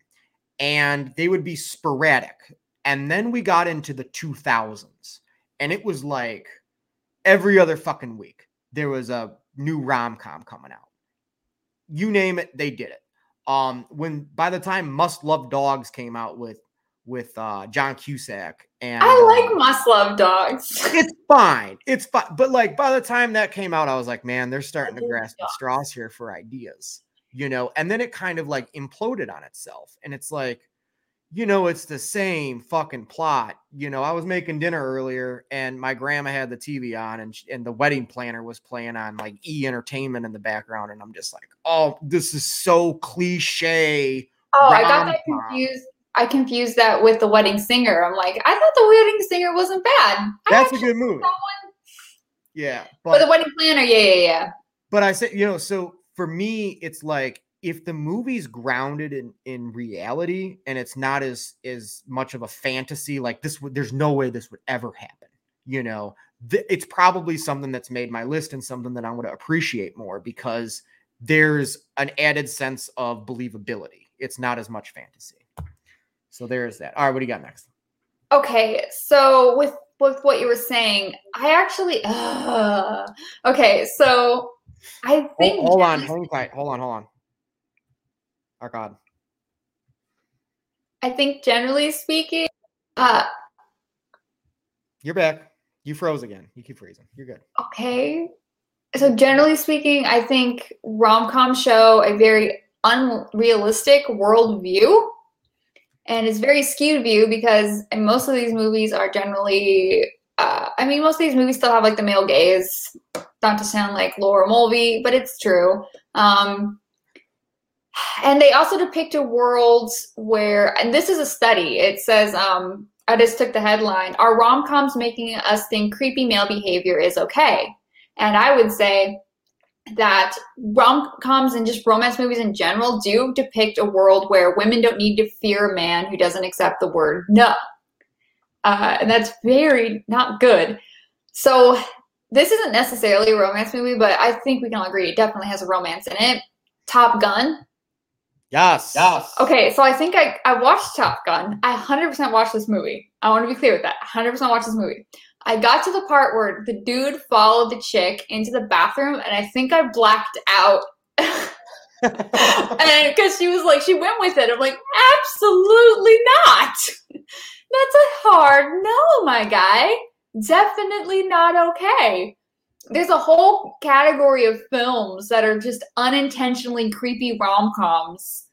and they would be sporadic. And then we got into the 2000s and it was like every other fucking week there was a new rom-com coming out. You name it they did it. Um when by the time must love dogs came out with with uh john cusack and I like um, must love dogs. <laughs> it's fine. It's fine. But like by the time that came out, I was like, man, they're starting to grasp at straws here for ideas, you know. And then it kind of like imploded on itself. And it's like, you know, it's the same fucking plot. You know, I was making dinner earlier and my grandma had the TV on and, and the wedding planner was playing on like E Entertainment in the background. And I'm just like, oh, this is so cliche. Oh, I got that confused. I confused that with the wedding singer. I'm like, I thought the wedding singer wasn't bad. That's a good movie. saw one- Yeah. But the wedding planner, yeah, yeah, yeah. but I said, you know, so for me, it's like if the movie's grounded in in reality and it's not as as much of a fantasy, like this would, there's no way this would ever happen. You know, th- it's probably something that's made my list and something that I'm going to appreciate more because there's an added sense of believability. It's not as much fantasy. So there's that. All right, what do you got next? Okay, so with with what you were saying, I actually uh, okay. So I think hold on, generally- hold tight. Hold on, hold on. Oh God. I think generally speaking, uh, You're back. You froze again. You keep freezing. You're good. okay. So generally speaking, I think rom-com show a very unrealistic worldview. And it's very skewed view because most of these movies are generally uh, I mean most of these movies still have like the male gaze. Not to sound like Laura Mulvey, but it's true. Um, and they also depict a world where and this is a study it says um i just took the headline are rom-coms making us think creepy male behavior is okay and i would say that rom-coms and just romance movies in general do depict a world where women don't need to fear a man who doesn't accept the word no uh, and that's very not good so this isn't necessarily a romance movie but i think we can all agree it definitely has a romance in it top gun Yes. Yes. Okay, so I think I, I watched Top Gun. I 100% watched this movie. I want to be clear with that. 100% watched this movie. I got to the part where the dude followed the chick into the bathroom, and I think I blacked out. <laughs> and because she was like, she went with it. I'm like, absolutely not. <laughs> That's a hard no, my guy. Definitely not okay. There's a whole category of films that are just unintentionally creepy rom coms,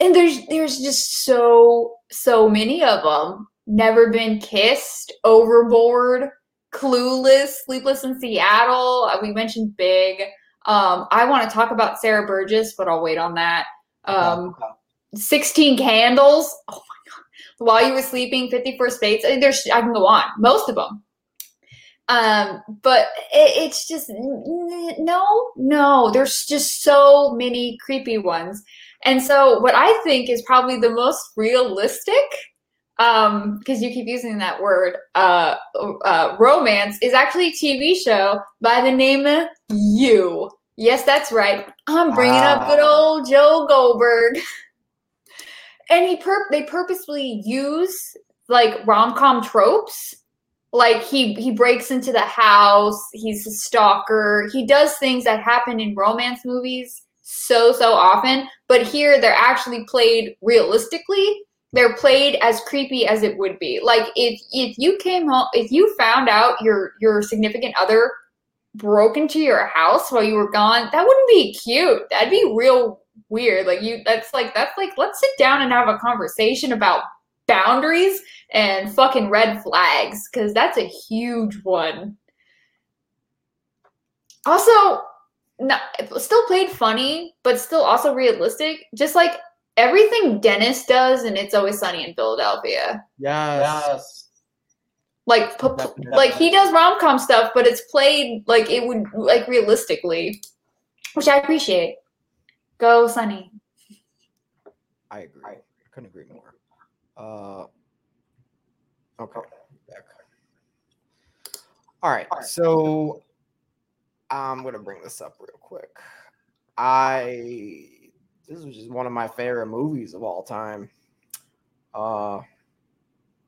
and there's there's just so so many of them. Never been kissed, overboard, clueless, sleepless in Seattle. uh, We mentioned Big. Um, I want to talk about Sierra Burgess, but I'll wait on that. Um, 16 Candles. Oh my God. While you were sleeping, 51st Dates. I mean, there's, I can go on. Most of them. Um, but it, it's just, no, no. There's just so many creepy ones. And so what I think is probably the most realistic, um, because you keep using that word, uh, uh, romance is actually a TV show by the name of You. Yes, that's right. I'm bringing up good old Joe Goldberg. <laughs> and he pur- they purposely use like rom-com tropes like he he breaks into the house he's a stalker he does things that happen in romance movies so so often but here they're actually played realistically they're played as creepy as it would be. Like if if you came home if you found out your your significant other broke into your house while you were gone that wouldn't be cute. That'd be real weird. Like you that's like that's like let's sit down and have a conversation about boundaries and fucking red flags because that's a huge one. Also not, still played funny but still also realistic. Just like everything dennis does and it's always sunny in philadelphia Yes. Like, p- p- like he does rom com stuff, but it's played like it would like realistically, which I appreciate. Go, Sunny. I agree. I couldn't agree more. Uh, okay. Back. All right. So I'm gonna bring this up real quick. I this was just one of my favorite movies of all time. Uh,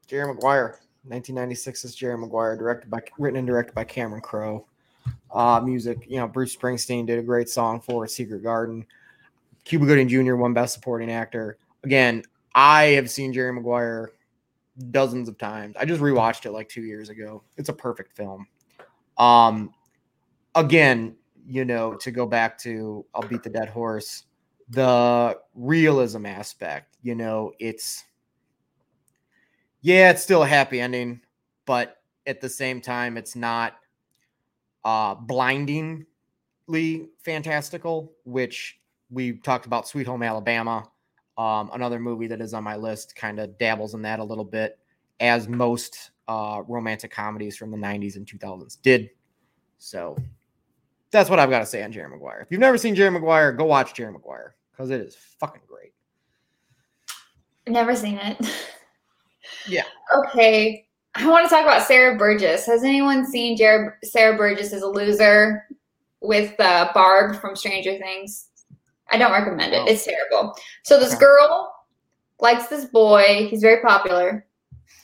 Jerry Maguire, 1996's Jerry Maguire, directed by written and directed by Cameron Crowe. Uh, music, you know, Bruce Springsteen did a great song for Secret Garden. Cuba Gooding Jr. won Best Supporting Actor. Again, I have seen Jerry Maguire dozens of times. I just rewatched it like two years ago. It's a perfect film. Um, again, you know, to go back to I'll beat the dead horse, the realism aspect, you know, it's yeah, it's still a happy ending, but at the same time, it's not uh blindingly fantastical, which we talked about Sweet Home Alabama. Um, another movie that is on my list kind of dabbles in that a little bit, as most uh, romantic comedies from the 90s and 2000s did. So that's what I've got to say on Jerry Maguire. If you've never seen Jerry Maguire, go watch Jerry Maguire because it is fucking great. Never seen it. <laughs> Yeah. Okay. I want to talk about Sierra Burgess. Has anyone seen Jer- Sierra Burgess as a loser with uh, Barb from Stranger Things? I don't recommend it. It's terrible. So this girl likes this boy. He's very popular.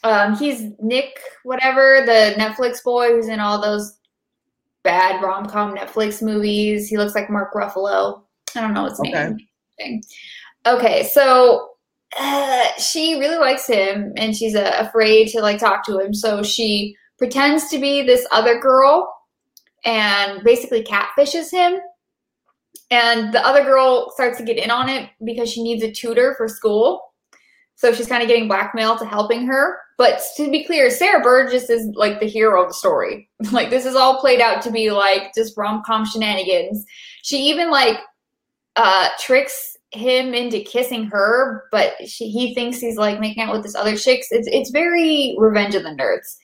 Um, he's Nick, whatever the Netflix boy who's in all those bad rom com Netflix movies. He looks like Mark Ruffalo. I don't know his Okay. name. Okay, so uh, she really likes him and she's uh, afraid to like talk to him. So she pretends to be this other girl and basically catfishes him. And the other girl starts to get in on it because she needs a tutor for school. So she's kind of getting blackmailed to helping her. But to be clear, Sierra Burgess is like the hero of the story. <laughs> like this is all played out to be like just rom com shenanigans. She even like uh tricks him into kissing her, but she, he thinks he's like making out with this other chicks. It's it's very Revenge of the Nerds,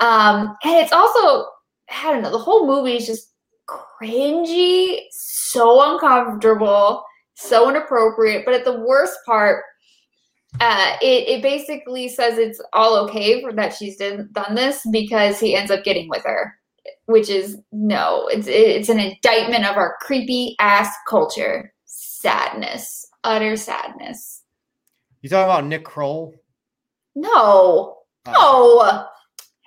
um, and it's also I don't know. The whole movie is just cringy, so uncomfortable, so inappropriate. But at the worst part, uh, it it basically says it's all okay for that she's done done this because he ends up getting with her, which is no, it's it's an indictment of our creepy ass culture. Sadness, utter sadness. You talking about Nick Kroll? No, no. Oh.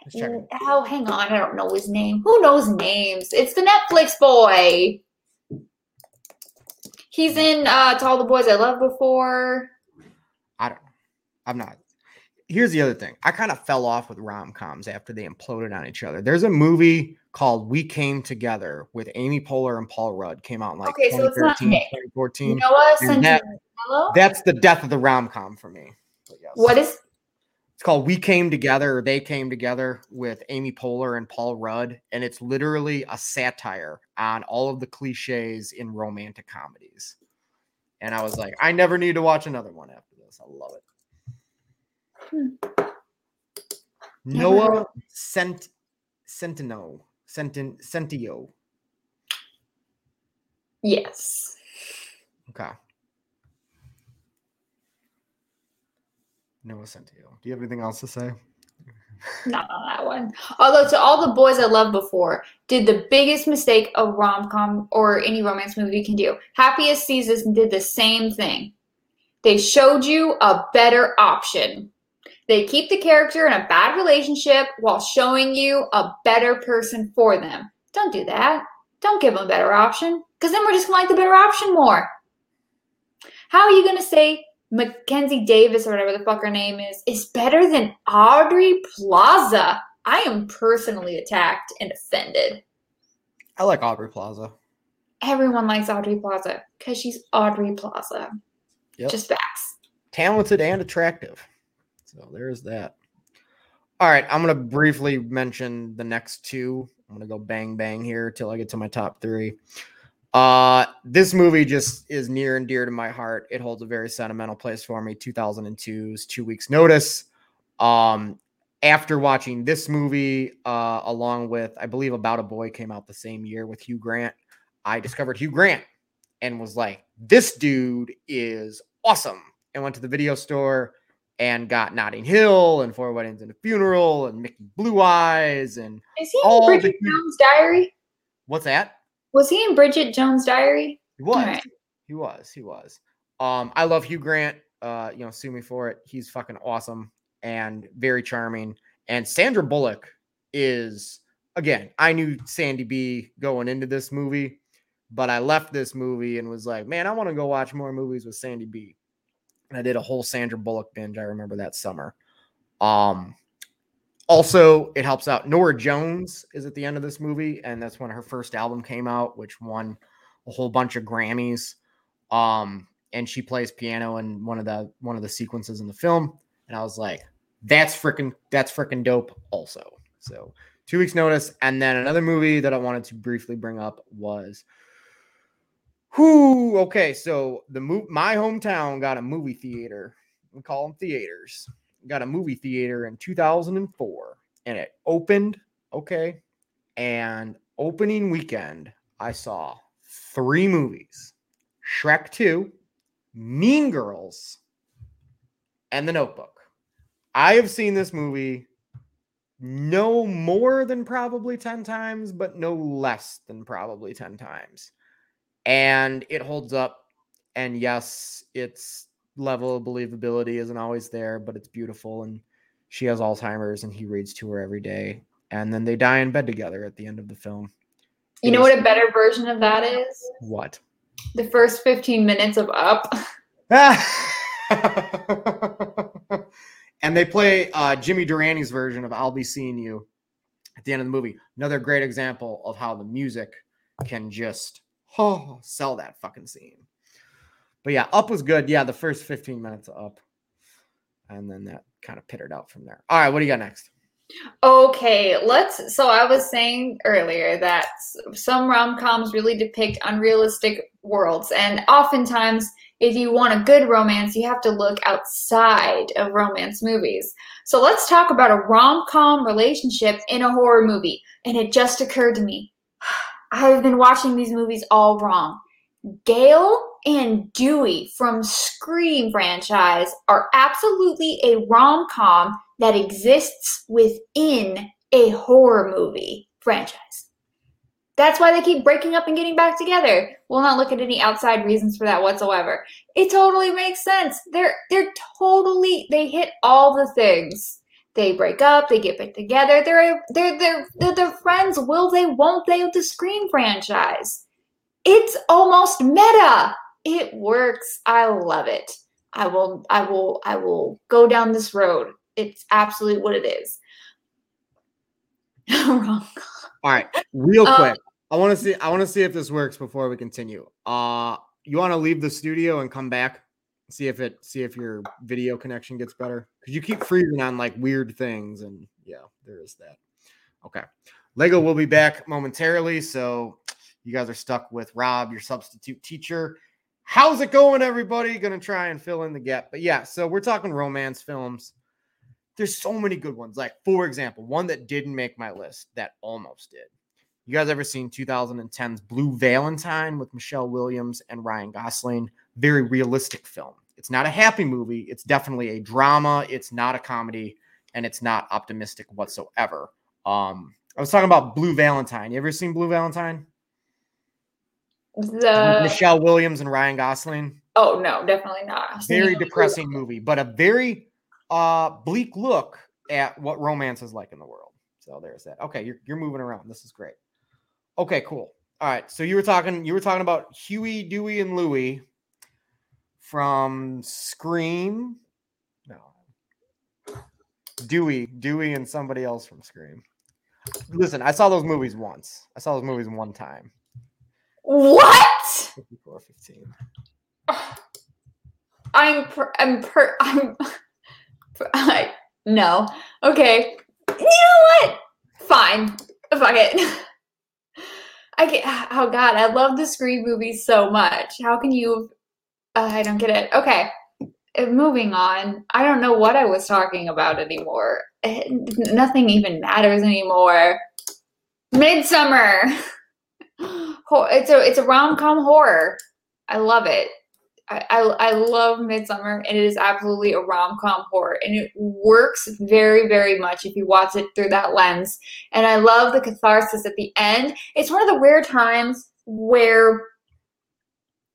Checking. Oh, hang on. I don't know his name. Who knows names? It's the Netflix boy. He's in uh, To All the Boys I Loved Before. I'm not. Here's the other thing. I kind of fell off with rom coms after they imploded on each other. There's a movie called We Came Together with Amy Poehler and Paul Rudd. Came out in like Okay, so it's not 2013, Nick. 2014. Noah that- that's the death of the rom com for me. Yes. What is It's called We Came Together or They Came Together with Amy Poehler and Paul Rudd. And it's literally a satire on all of the cliches in romantic comedies. And I was like, I never need to watch another one after this. I love it. Hmm. Noah Sent Centino. Centin Centio. Yes. Okay. Noah Centio. Do you have anything else to say? Not on that one. Although to all the boys I loved before, did the biggest mistake a rom com or any romance movie can do. Happiest Seasons did the same thing. They showed you a better option. They keep the character in a bad relationship while showing you a better person for them. Don't do that. Don't give them a better option because then we're just going to like the better option more. How are you going to say Mackenzie Davis or whatever the fuck her name is is better than Aubrey Plaza? I am personally attacked and offended. I like Aubrey Plaza. Everyone likes Aubrey Plaza because she's Aubrey Plaza. Yep. Just facts. talented and attractive. So there's that. All right, I'm gonna briefly mention the next two. I'm gonna go bang bang here till I get to my top three. Uh, this movie just is near and dear to my heart. It holds a very sentimental place for me. 2002's Two Weeks Notice. Um, after watching this movie, uh, along with I believe About a Boy came out the same year with Hugh Grant, I discovered Hugh Grant and was like, this dude is awesome. And went to the video store and got Notting Hill and Four Weddings and a Funeral and Mickey Blue Eyes and Is he in Bridget the- Jones' Diary? what's that? Was he in Bridget Jones' Diary? He was. Alright. He was. He was. Um, I love Hugh Grant. Uh, you know, sue me for it. He's fucking awesome and very charming. And Sandra Bullock is again, I knew Sandy B going into this movie, but I left this movie and was like, man, I want to go watch more movies with Sandy B. And I did a whole Sandra Bullock binge. I remember that summer. Um, also, it helps out. Norah Jones is at the end of this movie, and that's when her first album came out, which won a whole bunch of Grammys. Um, and she plays piano in one of the one of the sequences in the film. And I was like, that's freaking that's freaking dope, also. So two weeks notice. And then another movie that I wanted to briefly bring up was who okay, so the move my hometown got a movie theater. We call them theaters. Got a movie theater in 2004, and it opened. Okay, and opening weekend, I saw three movies: Shrek 2, Mean Girls, and The Notebook. I have seen this movie no more than probably 10 times, but no less than probably 10 times. And it holds up. And yes, its level of believability isn't always there, but it's beautiful. And she has Alzheimer's and he reads to her every day. And then they die in bed together at the end of the film. You It know is- what a better version of that is? What? The first 15 minutes of Up. <laughs> and they play uh, Jimmy Durante's version of "I'll Be Seeing You" at the end of the movie. Another great example of how the music can just oh, sell that fucking scene. But yeah, Up was good. Yeah, the first 15 minutes Up, and then that kind of pittered out from there. All right, what do you got next? Okay, let's. So I was saying earlier that some rom coms really depict unrealistic worlds, and oftentimes, if you want a good romance, you have to look outside of romance movies. So let's talk about a rom com relationship in a horror movie. And it just occurred to me I've been watching these movies all wrong. Gail and Dewey from Scream franchise are absolutely a rom com that exists within a horror movie franchise. That's why they keep breaking up and getting back together. We'll not look at any outside reasons for that whatsoever. It totally makes sense. They're they're totally they hit all the things. They break up, they get back together. They're they're they're they're, they're friends. Will they? Won't they? With the Scream franchise, it's almost meta. It works. I love it. I will. I will. I will go down this road. It's absolutely what it is. <laughs> Wrong. All right, real Um, quick. I want to see. I want to see if this works before we continue. Uh, you want to leave the studio and come back, see if it, see if your video connection gets better because you keep freezing on like weird things, and yeah, there is that. Okay, Lego will be back momentarily, so you guys are stuck with Rob, your substitute teacher. How's it going, everybody? Gonna try and fill in the gap, but yeah. So we're talking romance films there's so many good ones. Like, for example, one that didn't make my list that almost did. You guys ever seen 2010's Blue Valentine with Michelle Williams and Ryan Gosling? Very realistic film. It's not a happy movie. It's definitely a drama. It's not a comedy, and it's not optimistic whatsoever. Um, I was talking about Blue Valentine. You ever seen Blue Valentine? The Michelle Williams and Ryan Gosling. oh no, definitely not. Very depressing movie, but a very uh bleak look at what romance is like in the world. So there's that. Okay, you're you're moving around. This is great. Okay, cool. All right. So you were talking you were talking about Huey, Dewey, and Louie from Scream. No. Dewey, Dewey, and somebody else from Scream. Listen, I saw those movies once. I saw those movies one time. What? 54, 15. <sighs> I'm per, I'm per, <laughs> I'm per, I no. Okay. You know what? Fine. Fuck it. <laughs> I get oh god, I love the Scream movies so much. How can you I don't get it. Okay. Uh, Moving on. I don't know what I was talking about anymore. eh, nothing even matters anymore. Midsommar. <laughs> It's a it's a rom com horror. I love it. I, I, I love Midsommar, and it is absolutely a rom com horror, and it works very, very much if you watch it through that lens. And I love the catharsis at the end. It's one of the rare times where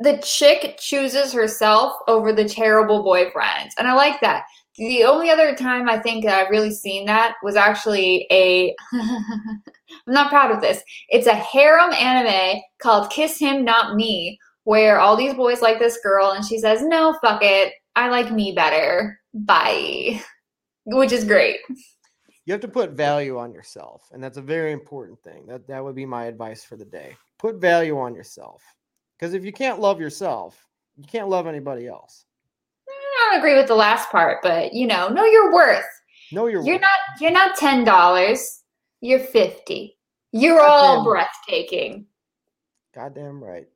the chick chooses herself over the terrible boyfriend, and I like that. The only other time I think I've really seen that was actually a. <laughs> I'm not proud of this. It's a harem anime called Kiss Him Not Me, where all these boys like this girl and she says, No, fuck it. I like me better. Bye. <laughs> Which is great. You have to put value on yourself, and that's a very important thing. That that would be my advice for the day. Put value on yourself. Because if you can't love yourself, you can't love anybody else. I don't agree with the last part, but you know, know your worth. Know your You're worth. not you're not ten dollars. You're fifty. You're all breathtaking. Goddamn right.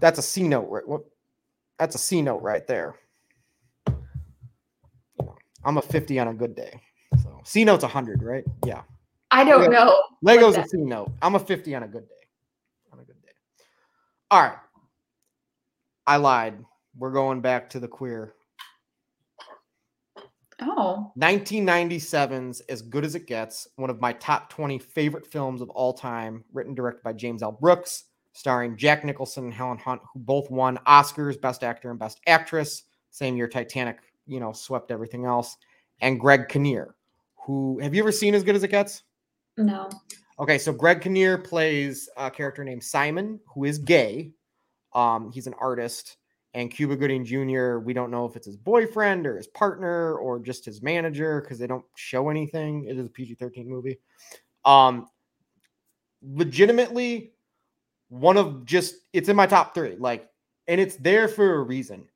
That's a C note. Right? What? That's a C note right there. I'm a 50 on a good day. So C note's 100, right? Yeah. I don't Yeah. know. Lego's a C note. I'm a 50 on a good day. On a good day. All right. I lied. We're going back to the queer. Oh. 1997's As Good as It Gets, one of my top 20 favorite films of all time, written and directed by James L. Brooks, starring Jack Nicholson and Helen Hunt, who both won Oscars, Best Actor and Best Actress. Same year Titanic, you know, swept everything else. And Greg Kinnear, who have you ever seen As Good as It Gets? No. Okay, so Greg Kinnear plays a character named Simon, who is gay. Um, he's an artist, and Cuba Gooding Jr. We don't know if it's his boyfriend or his partner or just his manager because they don't show anything. It is a PG thirteen movie. Um, legitimately, one of just it's in my top three. Like, and it's there for a reason.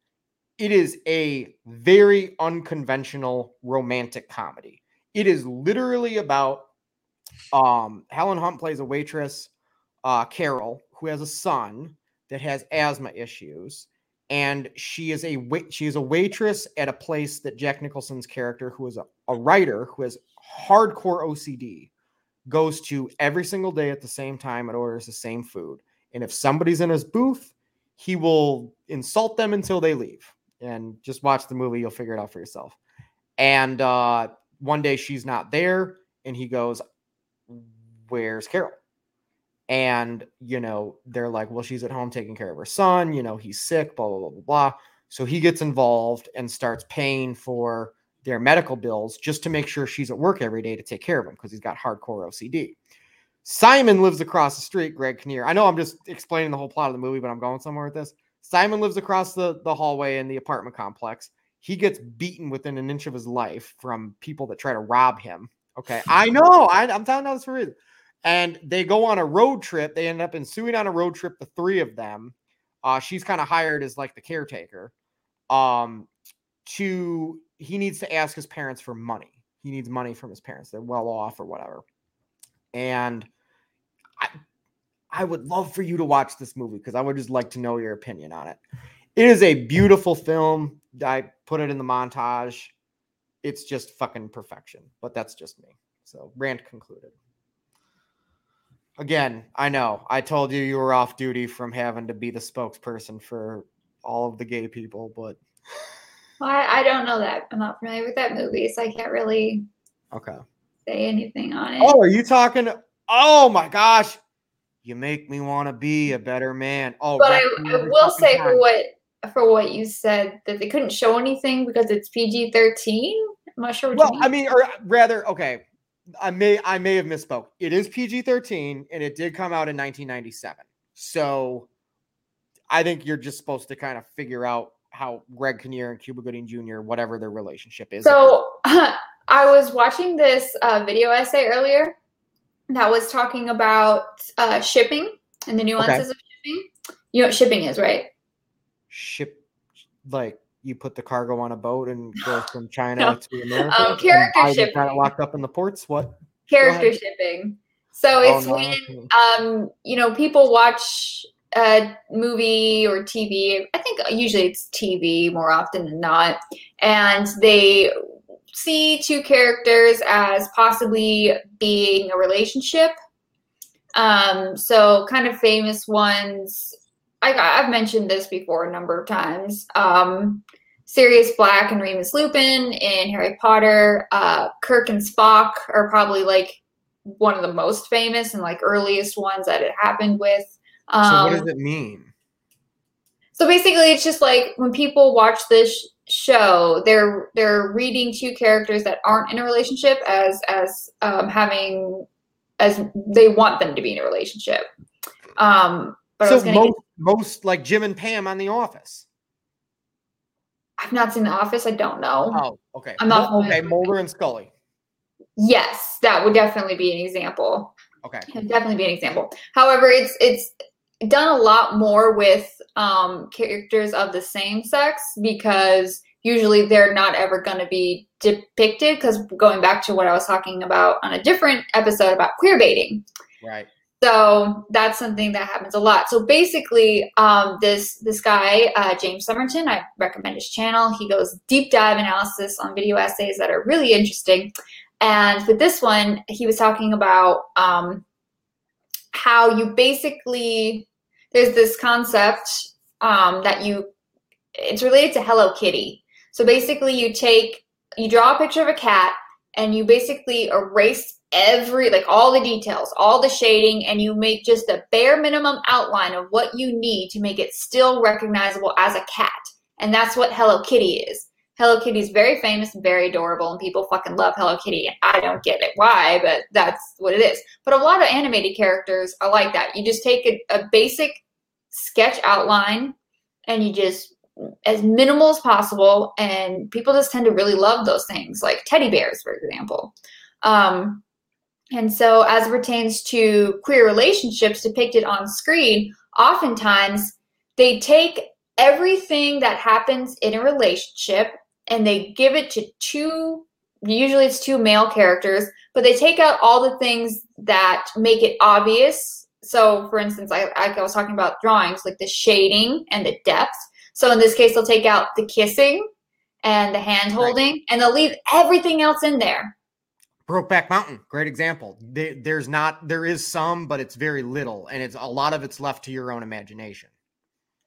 It is a very unconventional romantic comedy. It is literally about um, Helen Hunt plays a waitress, uh, Carol, who has a son that has asthma issues, and she is a she is a waitress at a place that Jack Nicholson's character, who is a, a writer who has hardcore OCD, goes to every single day at the same time and orders the same food. And if somebody's in his booth, he will insult them until they leave. And just watch the movie, you'll figure it out for yourself. And uh, one day she's not there, and he goes, where's Carol? And, you know, they're like, well, she's at home taking care of her son. You know, he's sick, blah, blah, blah, blah, blah. So he gets involved and starts paying for their medical bills just to make sure she's at work every day to take care of him because he's got hardcore OCD. Simon lives across the street, Greg Kinnear. I know I'm just explaining the whole plot of the movie, but I'm going somewhere with this. Simon lives across the, the hallway in the apartment complex. He gets beaten within an inch of his life from people that try to rob him. Okay. I know. I, I'm telling you this for a reason. And they go on a road trip. They end up ensuing on a road trip, the three of them. Uh, she's kind of hired as like the caretaker. Um, to he needs to ask his parents for money. He needs money from his parents. They're well off or whatever. And I I would love for you to watch this movie because I would just like to know your opinion on it. It is a beautiful film. I put it in the montage. It's just fucking perfection. But that's just me. So rant concluded. Again, I know I told you you were off duty from having to be the spokesperson for all of the gay people, but Well, I, I don't know that. I'm not familiar with that movie, so I can't really okay. say anything on it. Oh, are you talking? Oh my gosh. You make me want to be a better man. Oh, but I, I will say for what for what you said that they couldn't show anything because it's PG thirteen. I'm not sure Well. I mean, or rather, okay, I may I may have misspoke. It is PG thirteen, and it did come out in 1997. So, I think you're just supposed to kind of figure out how Greg Kinnear and Cuba Gooding Jr. whatever their relationship is. So <laughs> I was watching this uh, video essay earlier that was talking about uh, shipping and the nuances of shipping. You know what shipping is, right? ship like you put the cargo on a boat and <laughs> go from China No. to America. Um, character buy the planet shipping. locked up in the ports. What? Character shipping. So Oh, it's no. when um, you know people watch a movie or TV. I think usually it's TV more often than not, and they see two characters as possibly being a relationship. Um, so kind of famous ones. I, I've mentioned this before a number of times. Um, Sirius Black and Remus Lupin in Harry Potter. Uh, Kirk and Spock are probably like one of the most famous and like earliest ones that it happened with. Um, so what does it mean? So basically, it's just like when people watch this show, they're they're reading two characters that aren't in a relationship as as um, having as they want them to be in a relationship. Um, but so most, get, most like Jim and Pam on The Office. I've not seen The Office. I don't know. Oh, okay. I'm not okay. Mulder and Scully. Yes, that would definitely be an example. Okay. It'd definitely be an example. However, it's it's done a lot more with um, characters of the same sex because usually they're not ever going to be depicted. Because going back to what I was talking about on a different episode about queer baiting, right? So that's something that happens a lot. So basically, um, this this guy uh, James Somerton, I recommend his channel. He goes deep dive analysis on video essays that are really interesting. And with this one, he was talking about um, how you basically there's this concept um, that you it's related to Hello Kitty. So basically, you take you draw a picture of a cat and you basically erase every like all the details, all the shading, and you make just a bare minimum outline of what you need to make it still recognizable as a cat. And that's what Hello Kitty is. Hello Kitty is very famous and very adorable, and people fucking love Hello Kitty. I don't get it why, but that's what it is. But a lot of animated characters are like that. You just take a, a basic sketch outline and you just as minimal as possible, and people just tend to really love those things, like teddy bears, for example. Um, and so, as it pertains to queer relationships depicted on screen, oftentimes they take everything that happens in a relationship and they give it to two usually it's two male characters but they take out all the things that make it obvious. So for instance I, I was talking about drawings like the shading and the depth. So in this case they'll take out the kissing and the hand holding right. and they'll leave everything else in there Brokeback Mountain, great example. there's not, there is some, but it's very little, and it's a lot of it's left to your own imagination.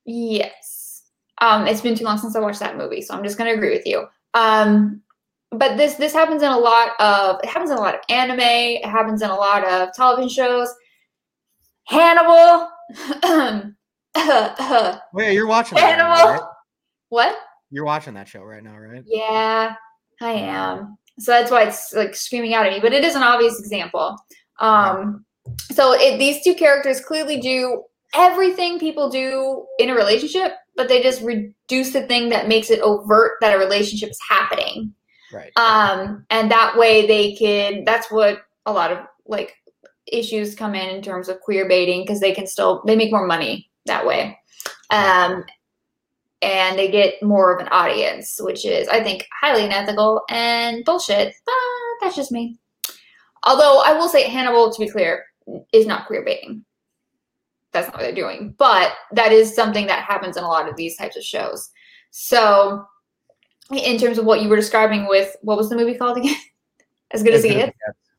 Yes. Um, it's been too long since I watched that movie, so I'm just going to agree with you. Um, but this this happens in a lot of it happens in a lot of anime. It happens in a lot of television shows. Hannibal. <coughs> oh yeah, you're watching Hannibal. Now, right? What? You're watching that show right now, right? Yeah, I am. So that's why it's like screaming out at me. But it is an obvious example. Um, so it, these two characters clearly do everything people do in a relationship, but they just reduce the thing that makes it overt that a relationship is happening. Right. Um, and that way they can, that's what a lot of like issues come in in terms of queer baiting because they can still, they make more money that way. Um, and they get more of an audience, which is, I think, highly unethical and bullshit. But that's just me. Although I will say, Hannibal, to be clear, is not queer baiting that's not what they're doing. But that is something that happens in a lot of these types of shows. So, in terms of what you were describing with what was the movie called again? <laughs> as good as it gets.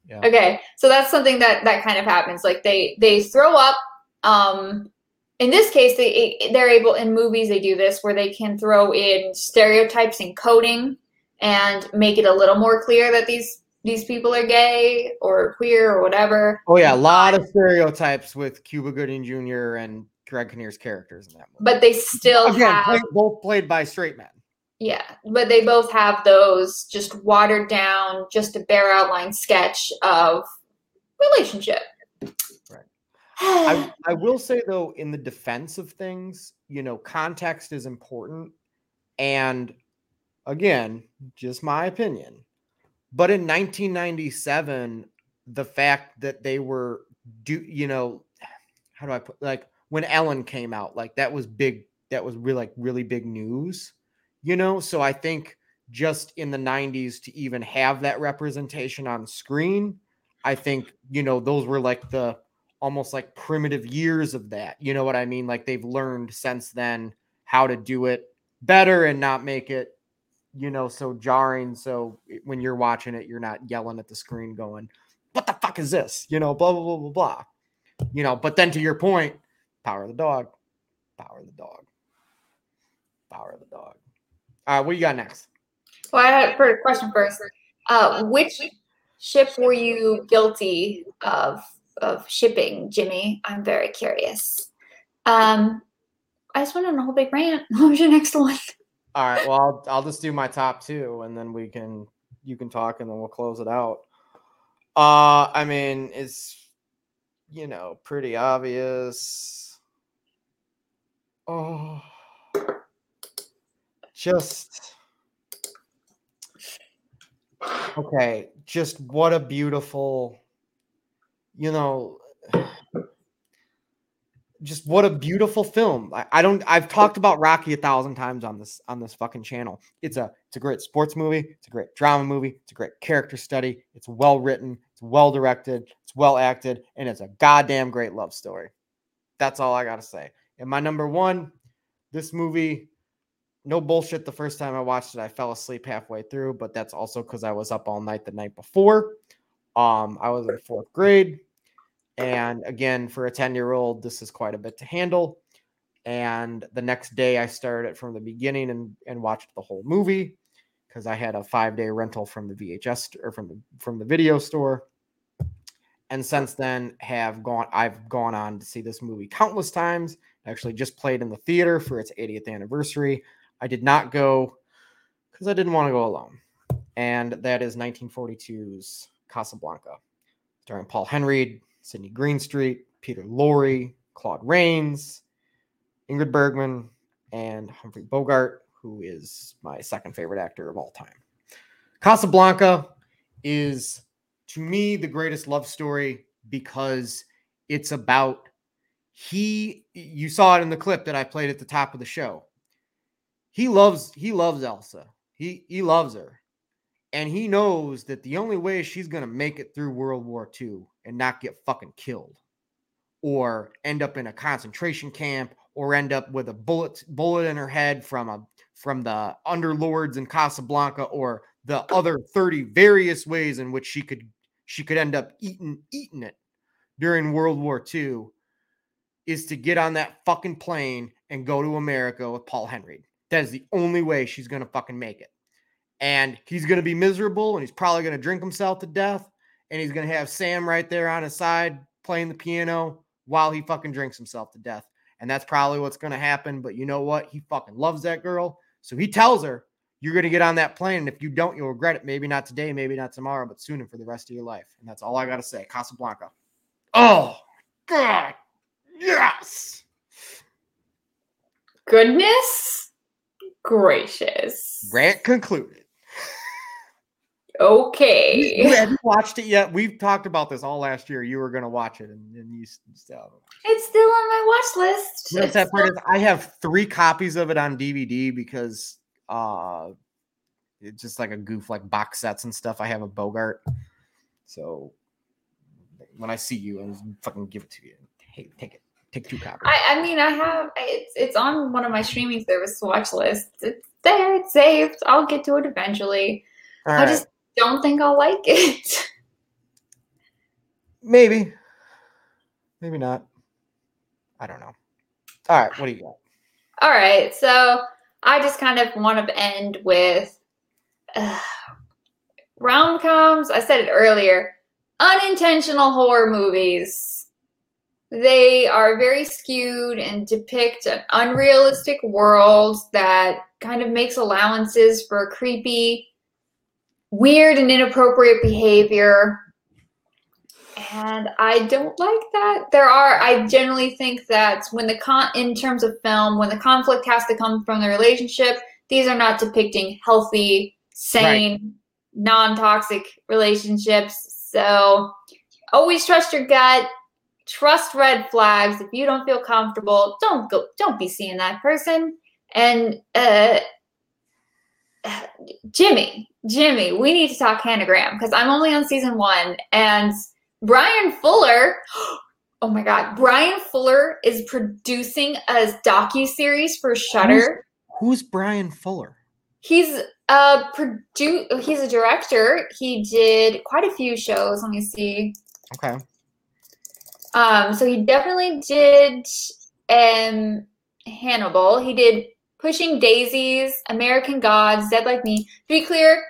Yeah. Okay, so that's something that that kind of happens. Like they they throw up. Um, in this case, they they're able in movies they do this where they can throw in stereotypes and coding and make it a little more clear that these these people are gay or queer or whatever. Oh yeah, a lot of stereotypes with Cuba Gooding Jr. and Greg Kinnear's characters in that movie. But they still Again, have play, both played by straight men. Yeah, but they both have those just watered down, just a bare outline sketch of relationship. I, <sighs> I will say though, in the defense of things, you know, context is important. And again, just my opinion but in 1997, the fact that they were do you know <sighs> how do I put like when Ellen came out, like that was big. That was really like really big news, you know. So I think just in the 90s to even have that representation on screen, I think you know those were like the almost like primitive years of that. You know what I mean? Like they've learned since then how to do it better and not make it you know, so jarring. So when you're watching it, you're not yelling at the screen going, what the fuck is this? You know, blah, blah, blah, blah, blah. You know, but then to your point, power of the dog, power of the dog, power of the dog. All right, what you got next? Well, I had a question first. Uh, which ship were you guilty of of shipping, Jimmy? I'm very curious. Um, I just went on a whole big rant. <laughs> What was your next one? All right, well, I'll, I'll just do my top two, and then we can you can talk, and then we'll close it out. Uh, I mean, it's you know pretty obvious. Oh, just okay. Just what a beautiful, you know, just what a beautiful film. I, I, don't I've talked about Rocky a thousand times on this on this fucking channel. It's a it's a great sports movie, it's a great drama movie, it's a great character study, it's well written, it's well directed, it's well acted, and it's a goddamn great love story. That's all I gotta say. And my number one, this movie, no bullshit. The first time I watched it, I fell asleep halfway through, but that's also because I was up all night the night before. Um, I was in fourth grade. And again, for a 10 year old, this is quite a bit to handle. And the next day, I started it from the beginning and, and watched the whole movie because I had a five day rental from the VHS or from the from the video store. And since then, have gone I've gone on to see this movie countless times. Actually, just played in the theater for its 80th anniversary. I did not go because I didn't want to go alone, and that is 1942's Casablanca, starring Paul Henreid, Sidney Greenstreet, Peter Lorre, Claude Rains, Ingrid Bergman, and Humphrey Bogart, who is my second favorite actor of all time. Casablanca is, to me, the greatest love story because it's about he. You saw it in the clip that I played at the top of the show. He loves he loves Elsa. He he loves her, and he knows that the only way she's gonna make it through World War II and not get fucking killed or end up in a concentration camp or end up with a bullet bullet in her head from a from the underlords in Casablanca or the other 30 various ways in which she could she could end up eating eating it during World War II is to get on that fucking plane and go to America with Paul Henreid. That is the only way she's gonna fucking make it. And he's gonna be miserable and he's probably gonna drink himself to death. And he's gonna have Sam right there on his side playing the piano while he fucking drinks himself to death. And that's probably what's gonna happen. But you know what? He fucking loves that girl. So he tells her, You're gonna get on that plane. And if you don't, you'll regret it. Maybe not today, maybe not tomorrow, but soon and for the rest of your life. And that's all I gotta say. Casablanca. Oh God. Yes. Goodness gracious. Rant concluded. Okay. You, have you watched it yet? We've talked about this all last year. You were going to watch it, and, and you still. It's still on my watch list. You know, that part is, I have three copies of it on DVD because uh, it's just like a goof, like box sets and stuff. I have a Bogart, so when I see you, I'll fucking give it to you. Hey, take it. Take two copies. I, I mean, I have it's it's on one of my streaming service watch lists. It's there. It's saved. I'll get to it eventually. All I right. just don't think I'll like it. Maybe. Maybe not. I don't know. All right, what do you got? All right, so I just kind of want to end with uh, rom coms. I said it earlier unintentional horror movies. They are very skewed and depict an unrealistic world that kind of makes allowances for creepy, weird, and inappropriate behavior. And I don't like that. There are, I generally think that when the con, in terms of film, when the conflict has to come from the relationship, these are not depicting healthy, sane, non toxic relationships. So always trust your gut. Trust red flags. If you don't feel comfortable, don't go. Don't be seeing that person. And uh, <sighs> Jimmy, Jimmy, we need to talk Hanagram because I'm only on season one, and Brian Fuller. <gasps> Oh my God, Brian Fuller is producing a docu series for Shudder. Who's Brian Fuller? He's a produ- He's a director. He did quite a few shows. Let me see. Okay. Um, so he definitely did um Hannibal. He did Pushing Daisies, American Gods, Dead Like Me. To be clear,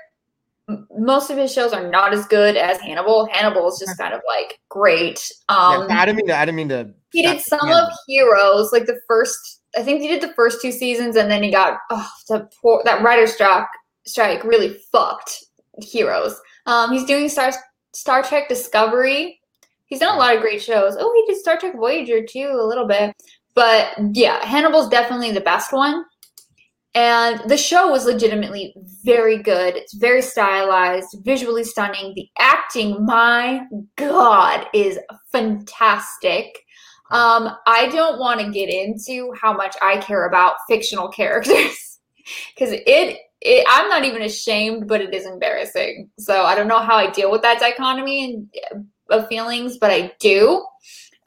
m- most of his shows are not as good as Hannibal. Hannibal is just kind of like great. Um, yeah, I didn't mean to. I didn't mean to. he did some of Heroes, like the first. I think he did the first two seasons, and then he got oh, the poor, that writer's strike strike really fucked Heroes. Um, he's doing Star Star Trek Discovery. He's done a lot of great shows. Oh, he did Star Trek Voyager too, a little bit. But yeah, Hannibal's definitely the best one. And the show was legitimately very good. It's very stylized, visually stunning. The acting, my God, is fantastic. Um, I don't want to get into how much I care about fictional <laughs> characters because it, it, I'm not even ashamed, but it is embarrassing. So I don't know how I deal with that dichotomy and of feelings, but I do.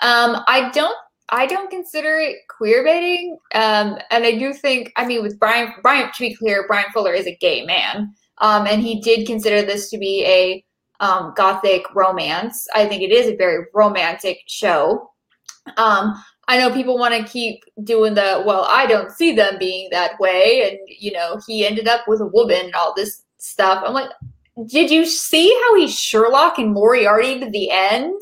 Um, I don't I don't consider it queer baiting. Um, and I do think, I mean, with Brian, Brian, to be clear, Brian Fuller is a gay man. Um, and he did consider this to be a um, gothic romance. I think it is a very romantic show. Um, I know people want to keep doing the, well, I don't see them being that way. And, you know, he ended up with a woman and all this stuff. I'm like, did you see how he's Sherlock and Moriarty to the end?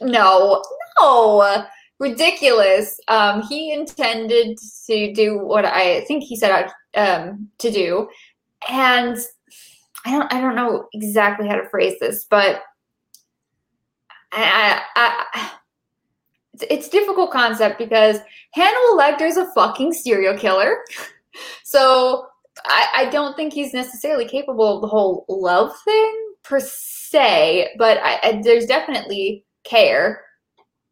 No, no, ridiculous. Um, he intended to do what I think he set out um, to do, and I don't, I don't know exactly how to phrase this, but I, I, I it's, it's a difficult concept because Hannibal Lecter is a fucking serial killer, <laughs> so I, I don't think he's necessarily capable of the whole love thing per se, but I, I, there's definitely care.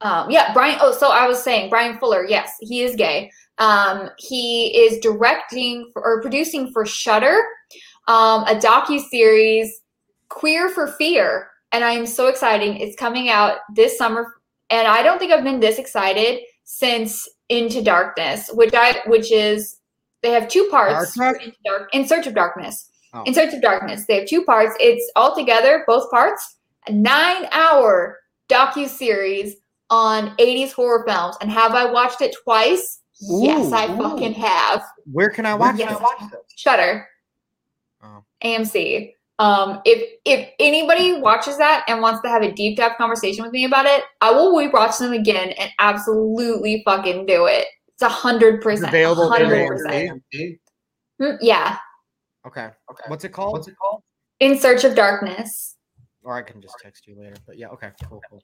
Um, yeah, Brian. Oh, so I was saying Brian Fuller. Yes, he is gay. Um, he is directing for, or producing for Shudder um, a docu series, Queer for Fear, and I am so excited. It's coming out this summer, and I don't think I've been this excited since Into Darkness, which I which is they have two parts. Into Dark, In Search of Darkness. Oh. In Search of Darkness. They have two parts. It's all together, both parts, a nine-hour docu series on 80s horror films. And have I watched it twice? yes, I ooh. fucking have. Where can I watch Yes. it? Shudder. Oh. AMC. Um, if if anybody watches that and wants to have a deep dive conversation with me about it, I will rewatch them again and absolutely fucking do it. It's a hundred percent. available 100%. Mm, Yeah. Okay. Okay. What's it called? What's it called? In search of darkness. Or I can just text you later. But yeah, okay, cool, cool.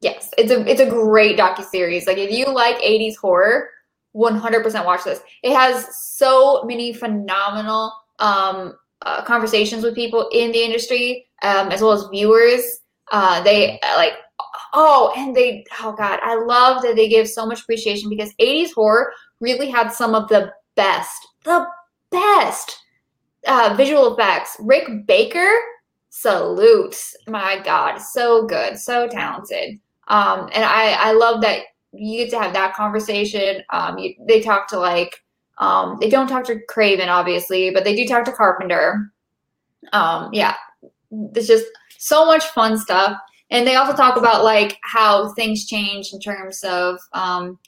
Yes, it's a it's a great docu series. Like if you like 80s horror, 100% watch this. It has so many phenomenal um, uh, conversations with people in the industry, um, as well as viewers. Uh, they uh, like oh, and they oh god, I love that they give so much appreciation because 80s horror really had some of the best, the best uh, visual effects. Rick Baker, salute. My God, so good, so talented. Um, and I, I love that you get to have that conversation. Um, you, they talk to like, um, they don't talk to Craven, obviously, but they do talk to Carpenter. Um, yeah, it's just so much fun stuff. And they also talk about like how things change in terms of um,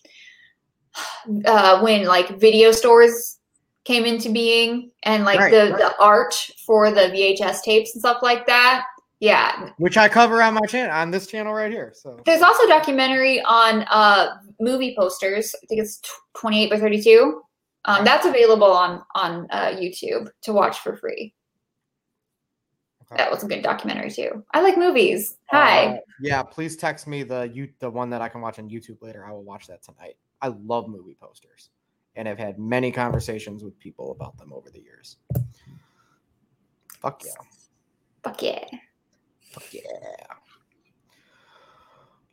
<sighs> uh, when like video stores came into being and like Right, the, right. the art for the VHS tapes and stuff like that. Yeah, Which I cover on my channel on this channel right here. So there's also a documentary on uh, movie posters. I think it's 28 by 32. Um, that's available on on uh, YouTube to watch for free. That was a good documentary too. I like movies. Hi. Uh, yeah, please text me the you the one that I can watch on YouTube later. I will watch that tonight. I love movie posters, and I've had many conversations with people about them over the years. Fuck yeah! Fuck yeah! Yeah!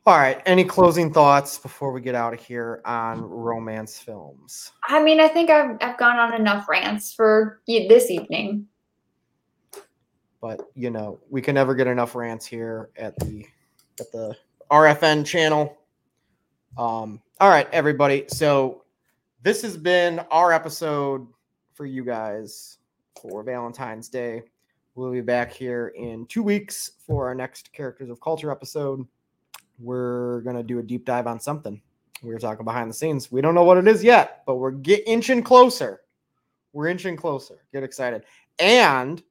All right. Any closing thoughts before we get out of here on romance films? I mean, I think I've I've gone on enough rants for this evening. but you know we can never get enough rants here at the at the RFN channel. Um, all right, everybody. So this has been our episode for you guys for Valentine's Day. We'll be back here in two weeks for our next Characters of Culture episode. We're gonna do a deep dive on something. We're talking behind the scenes. We don't know what it is yet, but we're get inching closer. We're inching closer. Get excited. And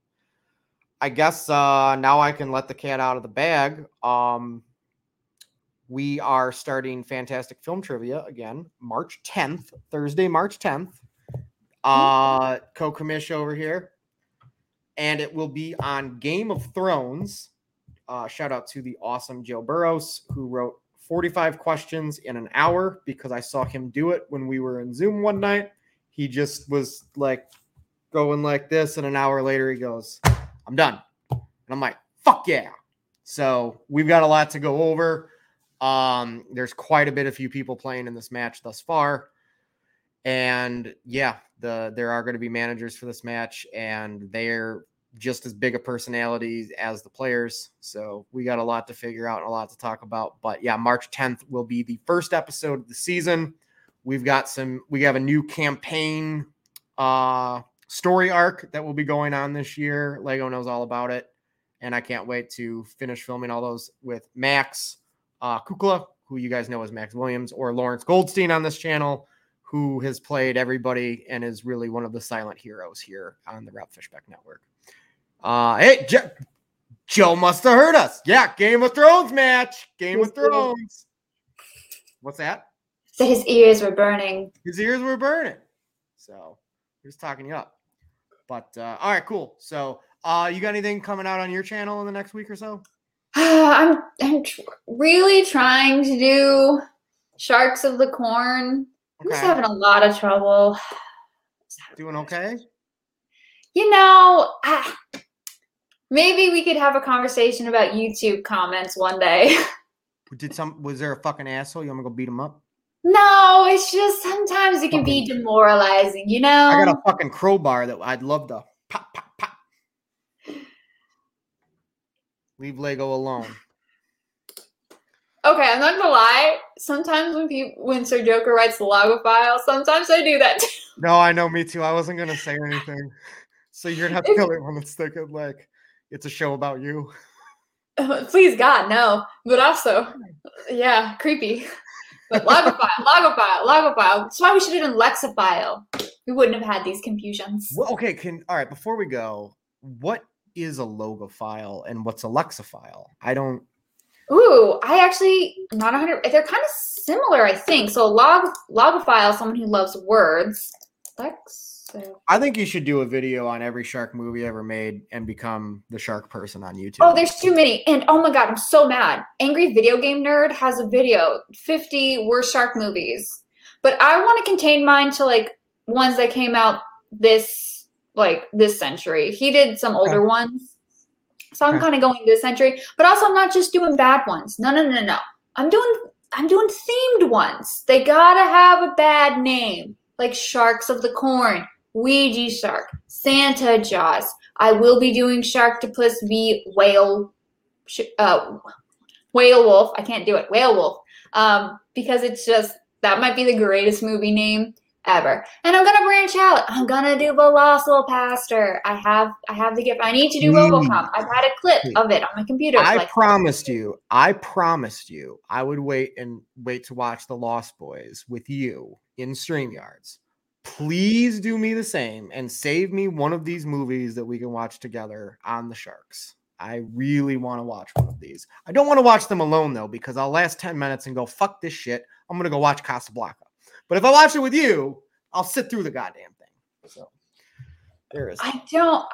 I guess uh, now I can let the cat out of the bag. Um, we are starting Fantastic Film Trivia again, March 10th, Thursday, March 10th. Uh, Co commish over here. And it will be on Game of Thrones. Uh, shout out to the awesome Joe Burrows, who wrote 45 questions in an hour because I saw him do it when we were in Zoom one night. He just was like going like this, and an hour later he goes, I'm done. And I'm like, fuck yeah. So we've got a lot to go over. Um, there's quite a bit of few people playing in this match thus far. And yeah, the there are going to be managers for this match, and they're just as big a personalities as the players. So we got a lot to figure out and a lot to talk about. But yeah, March 10th will be the first episode of the season. We've got some, we have a new campaign uh story arc that will be going on this year. Lego knows all about it. And I can't wait to finish filming all those with Max uh, Kukla, who you guys know as Max Williams, or Lawrence Goldstein on this channel, who has played everybody and is really one of the silent heroes here on the Rob Fishback Network. Uh, hey, jo- Joe must have heard us. Yeah, Game of Thrones match. Game of Thrones. What's that? So his ears were burning. His ears were burning. So we're just talking you up. But uh, all right, cool. So uh, you got anything coming out on your channel in the next week or so? <sighs> I'm, I'm tr- really trying to do Sharks of the Corn. I'm just having a lot of trouble. <sighs> Doing okay? You know, ah, maybe we could have a conversation about YouTube comments one day. <laughs> Did some was there a fucking asshole? You want me to go beat him up? no, it's just sometimes it can be demoralizing, you know? I got a fucking crowbar that I'd love to pop, pop, pop. Leave Lego alone. <sighs> Okay, I'm not gonna lie. Sometimes when people, when Sir Joker writes the log file, sometimes I do that too. <laughs> No, I know, me too. I wasn't gonna say anything. So you're gonna have to kill it when it's thinking like it's a show about you. <laughs> Please God, no. But also, <laughs> yeah, creepy. But logophile, logophile, logophile. That's why we should have done lexifile. We wouldn't have had these confusions. Well, okay, can all right, before we go, what is a logophile and what's a lexophile? I don't Ooh, I actually not a hundred. They're kind of similar, I think. So log logophile, someone who loves words. Lex. I think you should do a video on every shark movie ever made and become the shark person on YouTube. Oh, there's too many. And oh my god, I'm so mad. Angry Video Game Nerd has a video 50 worst shark movies. But I want to contain mine to like ones that came out this like this century. He did some older ones. So I'm kind of going this century, but also I'm not just doing bad ones. No, no, no, no. I'm doing I'm doing themed ones. They gotta have a bad name, like Sharks of the Corn, Ouija Shark, Santa Jaws. I will be doing Sharktopus v Whale, uh, Whale Wolf. I can't do it. Whale Wolf, um, because it's just that might be the greatest movie name ever. And I'm gonna branch out. I'm gonna do Velocipastor. I have I have the gift. I need to do Please. RoboCop. I've had a clip of it on my computer. I like promised you, I promised you, I would wait and wait to watch The Lost Boys with you in StreamYards. Please do me the same and save me one of these movies that we can watch together on the Sharks. I really want to watch one of these. I don't want to watch them alone though, because I'll last 10 minutes and go, fuck this shit. I'm gonna go watch Casablanca. But if I watch it with you, I'll sit through the goddamn thing. So there is I don't.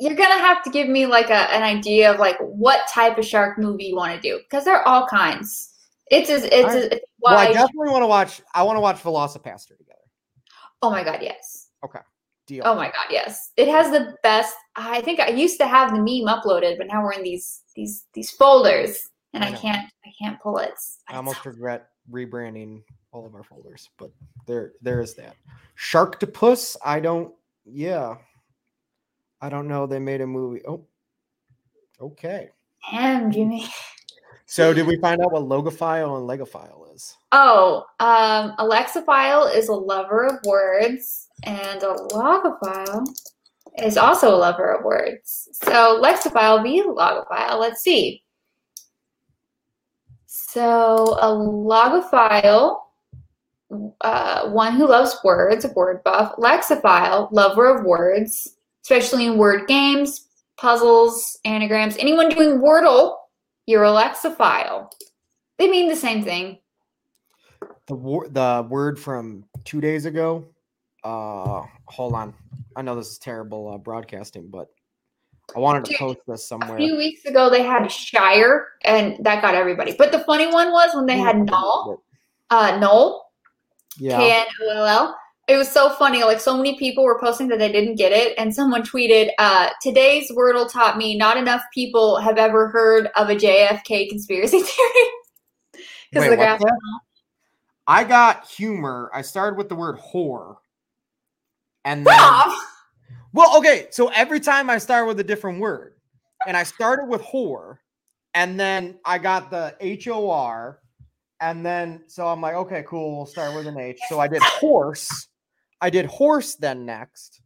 You're gonna have to give me like a, an idea of like what type of shark movie you want to do because there are all kinds. It's as it's, Alright. as it's well, I definitely want to watch. I want to watch Velocipastor together. oh my god, yes. Okay, deal. Oh my god, yes. It has the best. I think I used to have the meme uploaded, but now we're in these these these folders, and I I, can't I can't pull it. I almost regret rebranding all of our folders, but there there is that. Shark to Sharktopus, I don't yeah. I don't know. They made a movie. Oh. Okay. Damn, Jimmy. So did we find out what logophile and legophile is? Oh, um, Alexaphile is a lover of words, and a logophile is also a lover of words. So Lexophile v logophile. Let's see. So a logophile, uh, one who loves words, a word buff. Lexophile, lover of words, especially in word games, puzzles, anagrams. Anyone doing Wordle, you're a Lexophile. They mean the same thing. The wor- the word from two days ago. Uh, hold on. I know this is terrible uh, broadcasting, but I wanted to post this somewhere. A few weeks ago, they had Shire, and that got everybody. But the funny one was when they had Null, uh, Null, Yeah. K N O L L. It was so funny. Like so many people were posting that they didn't get it, and someone tweeted, uh, "Today's Wordle taught me not enough people have ever heard of a JFK conspiracy <laughs> theory." Because the graph. I got humor. I started with the word whore. And then Well, okay, so every time I start with a different word, and I started with whore, and then I got the H O R, and then so I'm like, okay, cool, we'll start with an H. So I did <laughs> horse, I did horse then next,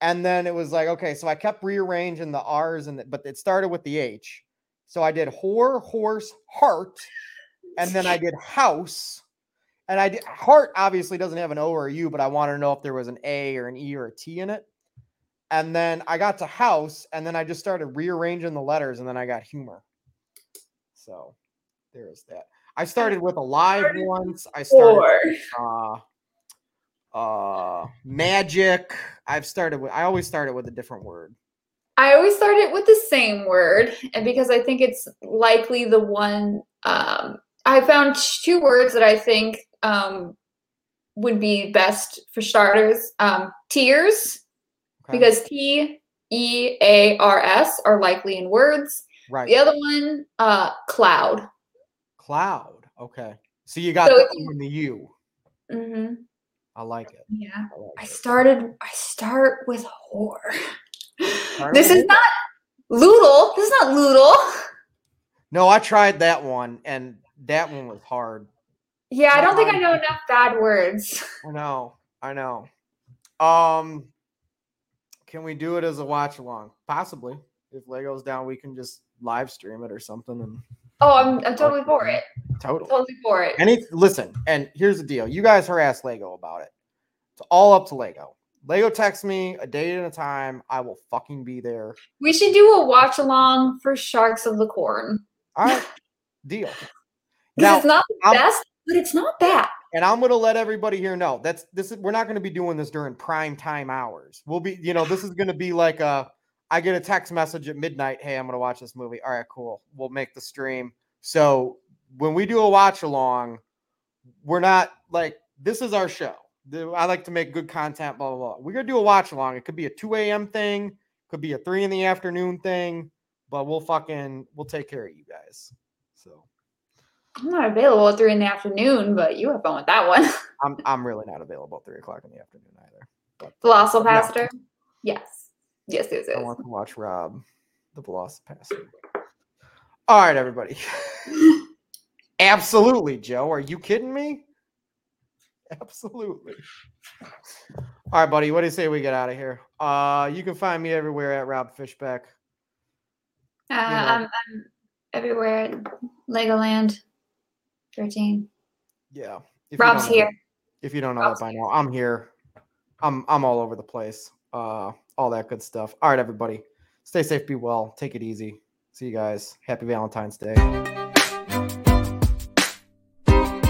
and then it was like, okay, so I kept rearranging the R's and the, but it started with the H. So I did whore, horse, heart, and then I did house. And I did heart obviously doesn't have an O or a U, but I wanted to know if there was an A or an E or a T in it. And then I got to house, and then I just started rearranging the letters, and then I got humor. So there is that. I started with a live once. I started uh uh magic. I've started with I always started with a different word. I always start it with the same word, and because I think it's likely the one. Um, I found two words that I think um, would be best for starters. Um, tears, Okay. because T E A R S are likely in words. Right. The other one, uh, cloud. Cloud. Okay. So you got So the if O and the U. hmm I like it. Yeah. I like I it. started. I start with whore. Start this with is whore. not Lewdle. This is not Lewdle. No, I tried that one, and that one was hard. Yeah, I don't think I know enough bad words. <laughs> I know. I know. Um, can we do it as a watch along? Possibly. If Lego's down, we can just live stream it or something. And Oh, I'm, I'm totally for it. totally. Totally for it. Any listen, and here's the deal. You guys harass Lego about it. It's all up to Lego. Lego text me a date and a time. I will fucking be there. We should do a watch along for Sharks of the Corn. All right. deal. <laughs> Because it's not the I'm- best, but it's not bad. and I'm gonna let everybody here know that's this is we're not gonna be doing this during prime time hours. We'll be, you know, this is gonna be like a I get a text message at midnight, hey, I'm gonna watch this movie. All right, cool. We'll make the stream. So when we do a watch along, we're not like this is our show. I like to make good content, blah blah blah. We're gonna do a watch along. It could be a 2 a.m. thing, could be a three in the afternoon thing, but we'll fucking we'll take care of you guys. So I'm not available at three in the afternoon, but you have fun with that one. <laughs> I'm I'm really not available at three o'clock in the afternoon either. But uh, Velocipastor? Yes. Yes, yes, I want to watch Rob, the Velocipastor. All right, everybody. <laughs> Absolutely, Joe. Are you kidding me? Absolutely. All right, buddy. What do you say we get out of here? Uh, you can find me everywhere at Rob Fishback. Uh, know. I'm, I'm everywhere at Legoland 13. Yeah. If Rob's don't know- here. If you don't know Rob's that by now, I'm here. I'm I'm all over the place. Uh, all that good stuff. All right, everybody. Stay safe, be well, take it easy. See you guys. Happy Valentine's Day.